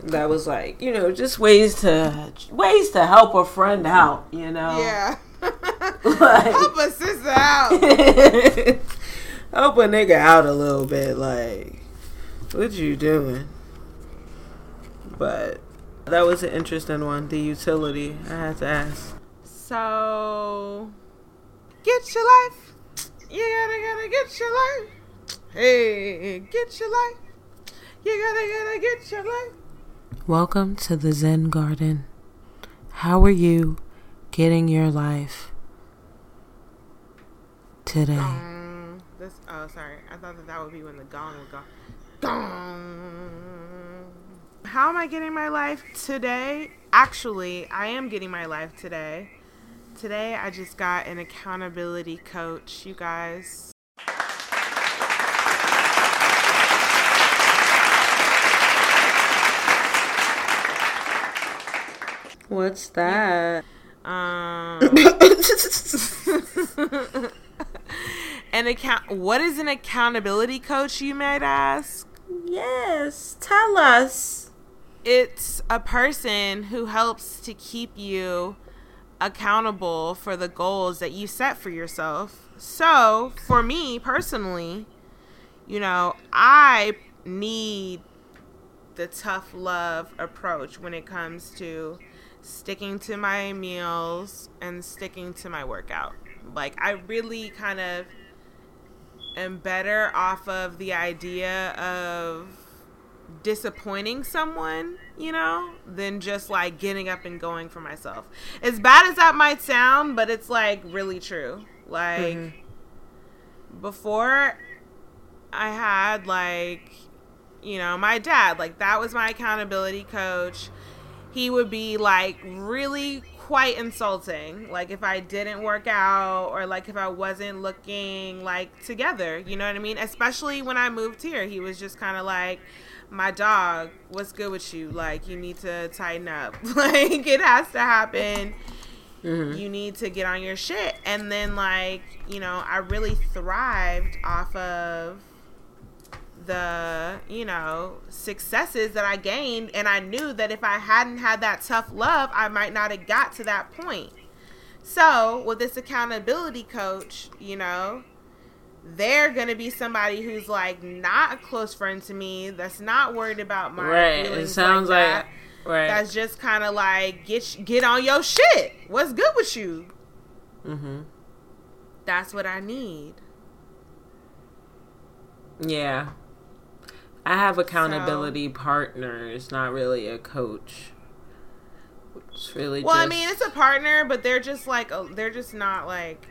that was like, you know, just ways to ways to help a friend out, you know. Yeah. Like- Help a sister out. help a nigga out a little bit, like what you doing? But that was an interesting one, the utility. I had to ask. So, get your life. You gotta, gotta get your life. Hey, get your life. You gotta, gotta get your life. Welcome to the Zen Garden. How are you getting your life today? Um, this. Oh, sorry. I thought that that would be when the gong would go. Gong. How am I getting my life today? Actually, I am getting my life today. Today, I just got an accountability coach, you guys. What's that? Um, an account. What is an accountability coach? You might ask. yes, tell us. It's a person who helps to keep you accountable for the goals that you set for yourself. So, for me personally, you know, I need the tough love approach when it comes to sticking to my meals and sticking to my workout. Like, I really kind of am better off of the idea of disappointing someone, you know, than just like getting up and going for myself. As bad as that might sound, but it's like really true. Like mm-hmm. before I had like you know, my dad, like that was my accountability coach. He would be like really quite insulting like if I didn't work out or like if I wasn't looking like together, you know what I mean? Especially when I moved here, he was just kind of like my dog, what's good with you? Like, you need to tighten up. like, it has to happen. Mm-hmm. You need to get on your shit. And then, like, you know, I really thrived off of the, you know, successes that I gained. And I knew that if I hadn't had that tough love, I might not have got to that point. So, with this accountability coach, you know, they're gonna be somebody who's like not a close friend to me that's not worried about my Right. feelings It sounds like, like, that. right. that's just kind of like get get on your shit what's good with you mm-hmm. that's what i need Yeah. I have accountability partners, not really a coach. It's really well i mean it's a partner but they're just like they're just not like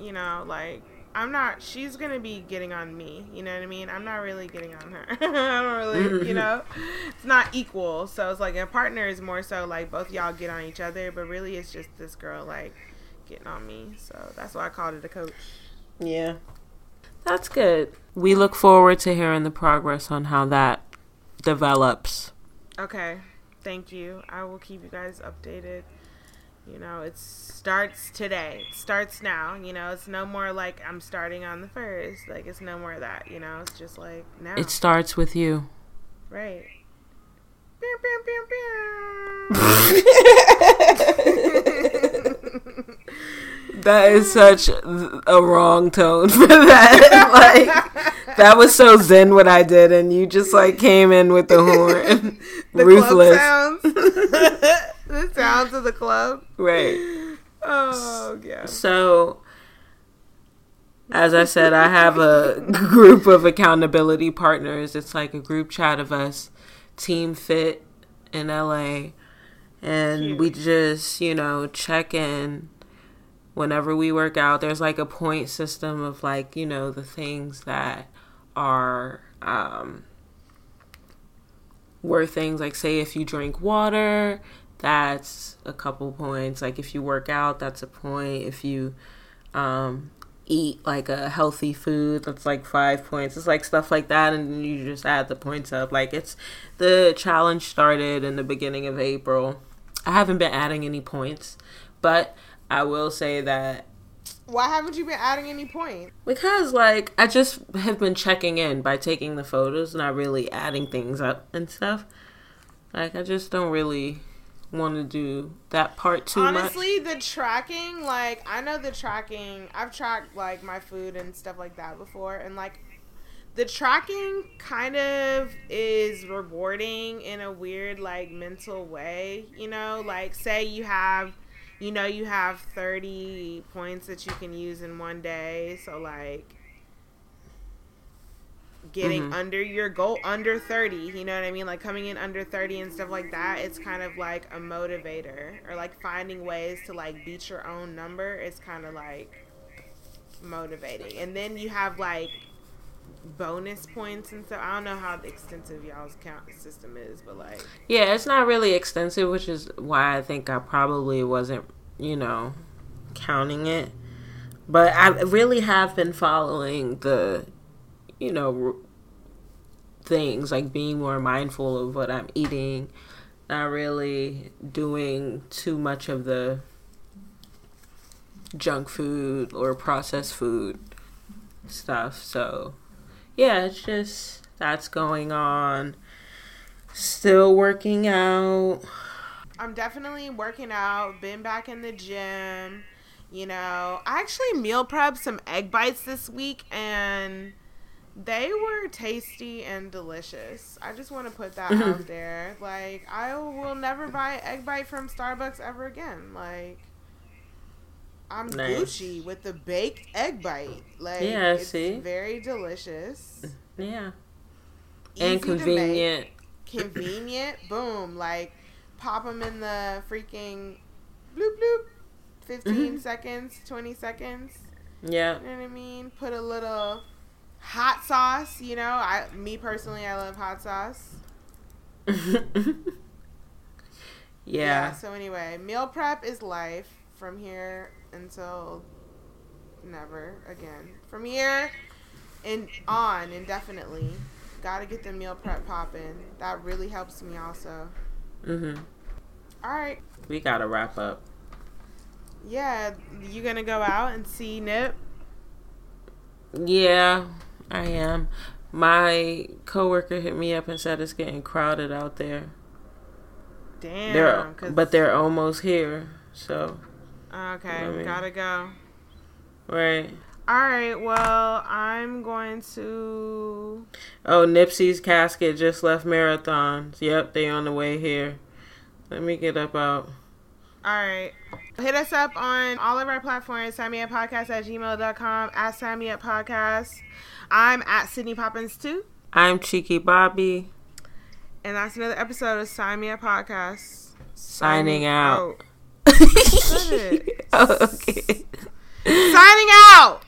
you know like I'm not. She's gonna be getting on me. You know what I mean? I'm not really getting on her. I don't really, you know, it's not equal. So it's like a partner is more so like both y'all get on each other, but really it's just this girl like getting on me. So that's why I called it a coach. Yeah. That's good. We look forward to hearing the progress on how that develops. Okay. Thank you. I will keep you guys updated. You know, it starts today. It starts now. You know, it's no more like I'm starting on the first. Like it's no more that. You know, it's just like now. It starts with you. right. That is such a wrong tone for that. like that was so zen what I did, and you just like came in with the horn, the ruthless. The of the club. Right. Oh yeah. So, as I said, I have a group of accountability partners. It's like a group chat of us, Team Fit in LA, and we just you know check in whenever we work out there's like a point system of like you know the things that are um worth things like say if you drink water that's a couple points. Like if you work out that's a point. If you um eat like a healthy food that's like five points. It's like stuff like that and you just add the points up. Like it's the challenge started in the beginning of april. I haven't been adding any points but I will say that Why haven't you been adding any points? because like I just have been checking in by taking the photos, not really adding things up and stuff. Like I just don't really want to do that part too much. Honestly, the tracking, like I know the tracking. I've tracked like my food and stuff like that before, and like the tracking kind of is rewarding in a weird like mental way. You know, like say you have you know you have 30 points that you can use in one day so like getting Mhm. under your goal under 30 you know what i mean like coming in under 30 and stuff like that it's kind of like a motivator or like finding ways to like beat your own number it's kind of like motivating and then you have like bonus points and stuff i don't know how extensive y'all's count system is but like Yeah, it's not really extensive, which is why I think I probably wasn't, you know, counting it. But I really have been following the, you know, things like being more mindful of what I'm eating, not really doing too much of the junk food or processed food stuff. So, yeah, it's just that's going on. Still working out. I'm definitely working out, been back in the gym. You know, I actually meal prepped some egg bites this week and they were tasty and delicious. I just want to put that out there. Like, I will never buy egg bite from Starbucks ever again. Like, I'm Nice. Gucci with the baked egg bite. Like, Yeah, it's see? very delicious. Yeah. easy and convenient. convenient. Boom. Like, pop them in the freaking bloop bloop. 15 Mhm. seconds, 20 seconds. Yeah. You know what I mean? Put a little hot sauce. You know, I me personally, I love hot sauce. yeah. So anyway, meal prep is life from here until never again. From here and on indefinitely. Got to get the meal prep popping. That really helps me also. Mhm. All right. We gotta wrap up. Yeah, you gonna go out and see Nip? Yeah, I am. My coworker hit me up and said it's getting crowded out there. Damn. They're but they're almost here. So okay, I mean- gotta go. right. All right. Well, I'm going to. Oh, Nipsey's casket just left marathons. Yep, they on the way here. Let me get up out. All right. Hit us up on all of our platforms. Sign me up podcast at gmail.com. At sign me up podcast. I'm at Sydney Poppins too. I'm Cheeky Bobby. And that's another episode of Sign Me Up Podcast. Signing out. out. oh, okay. Signing out.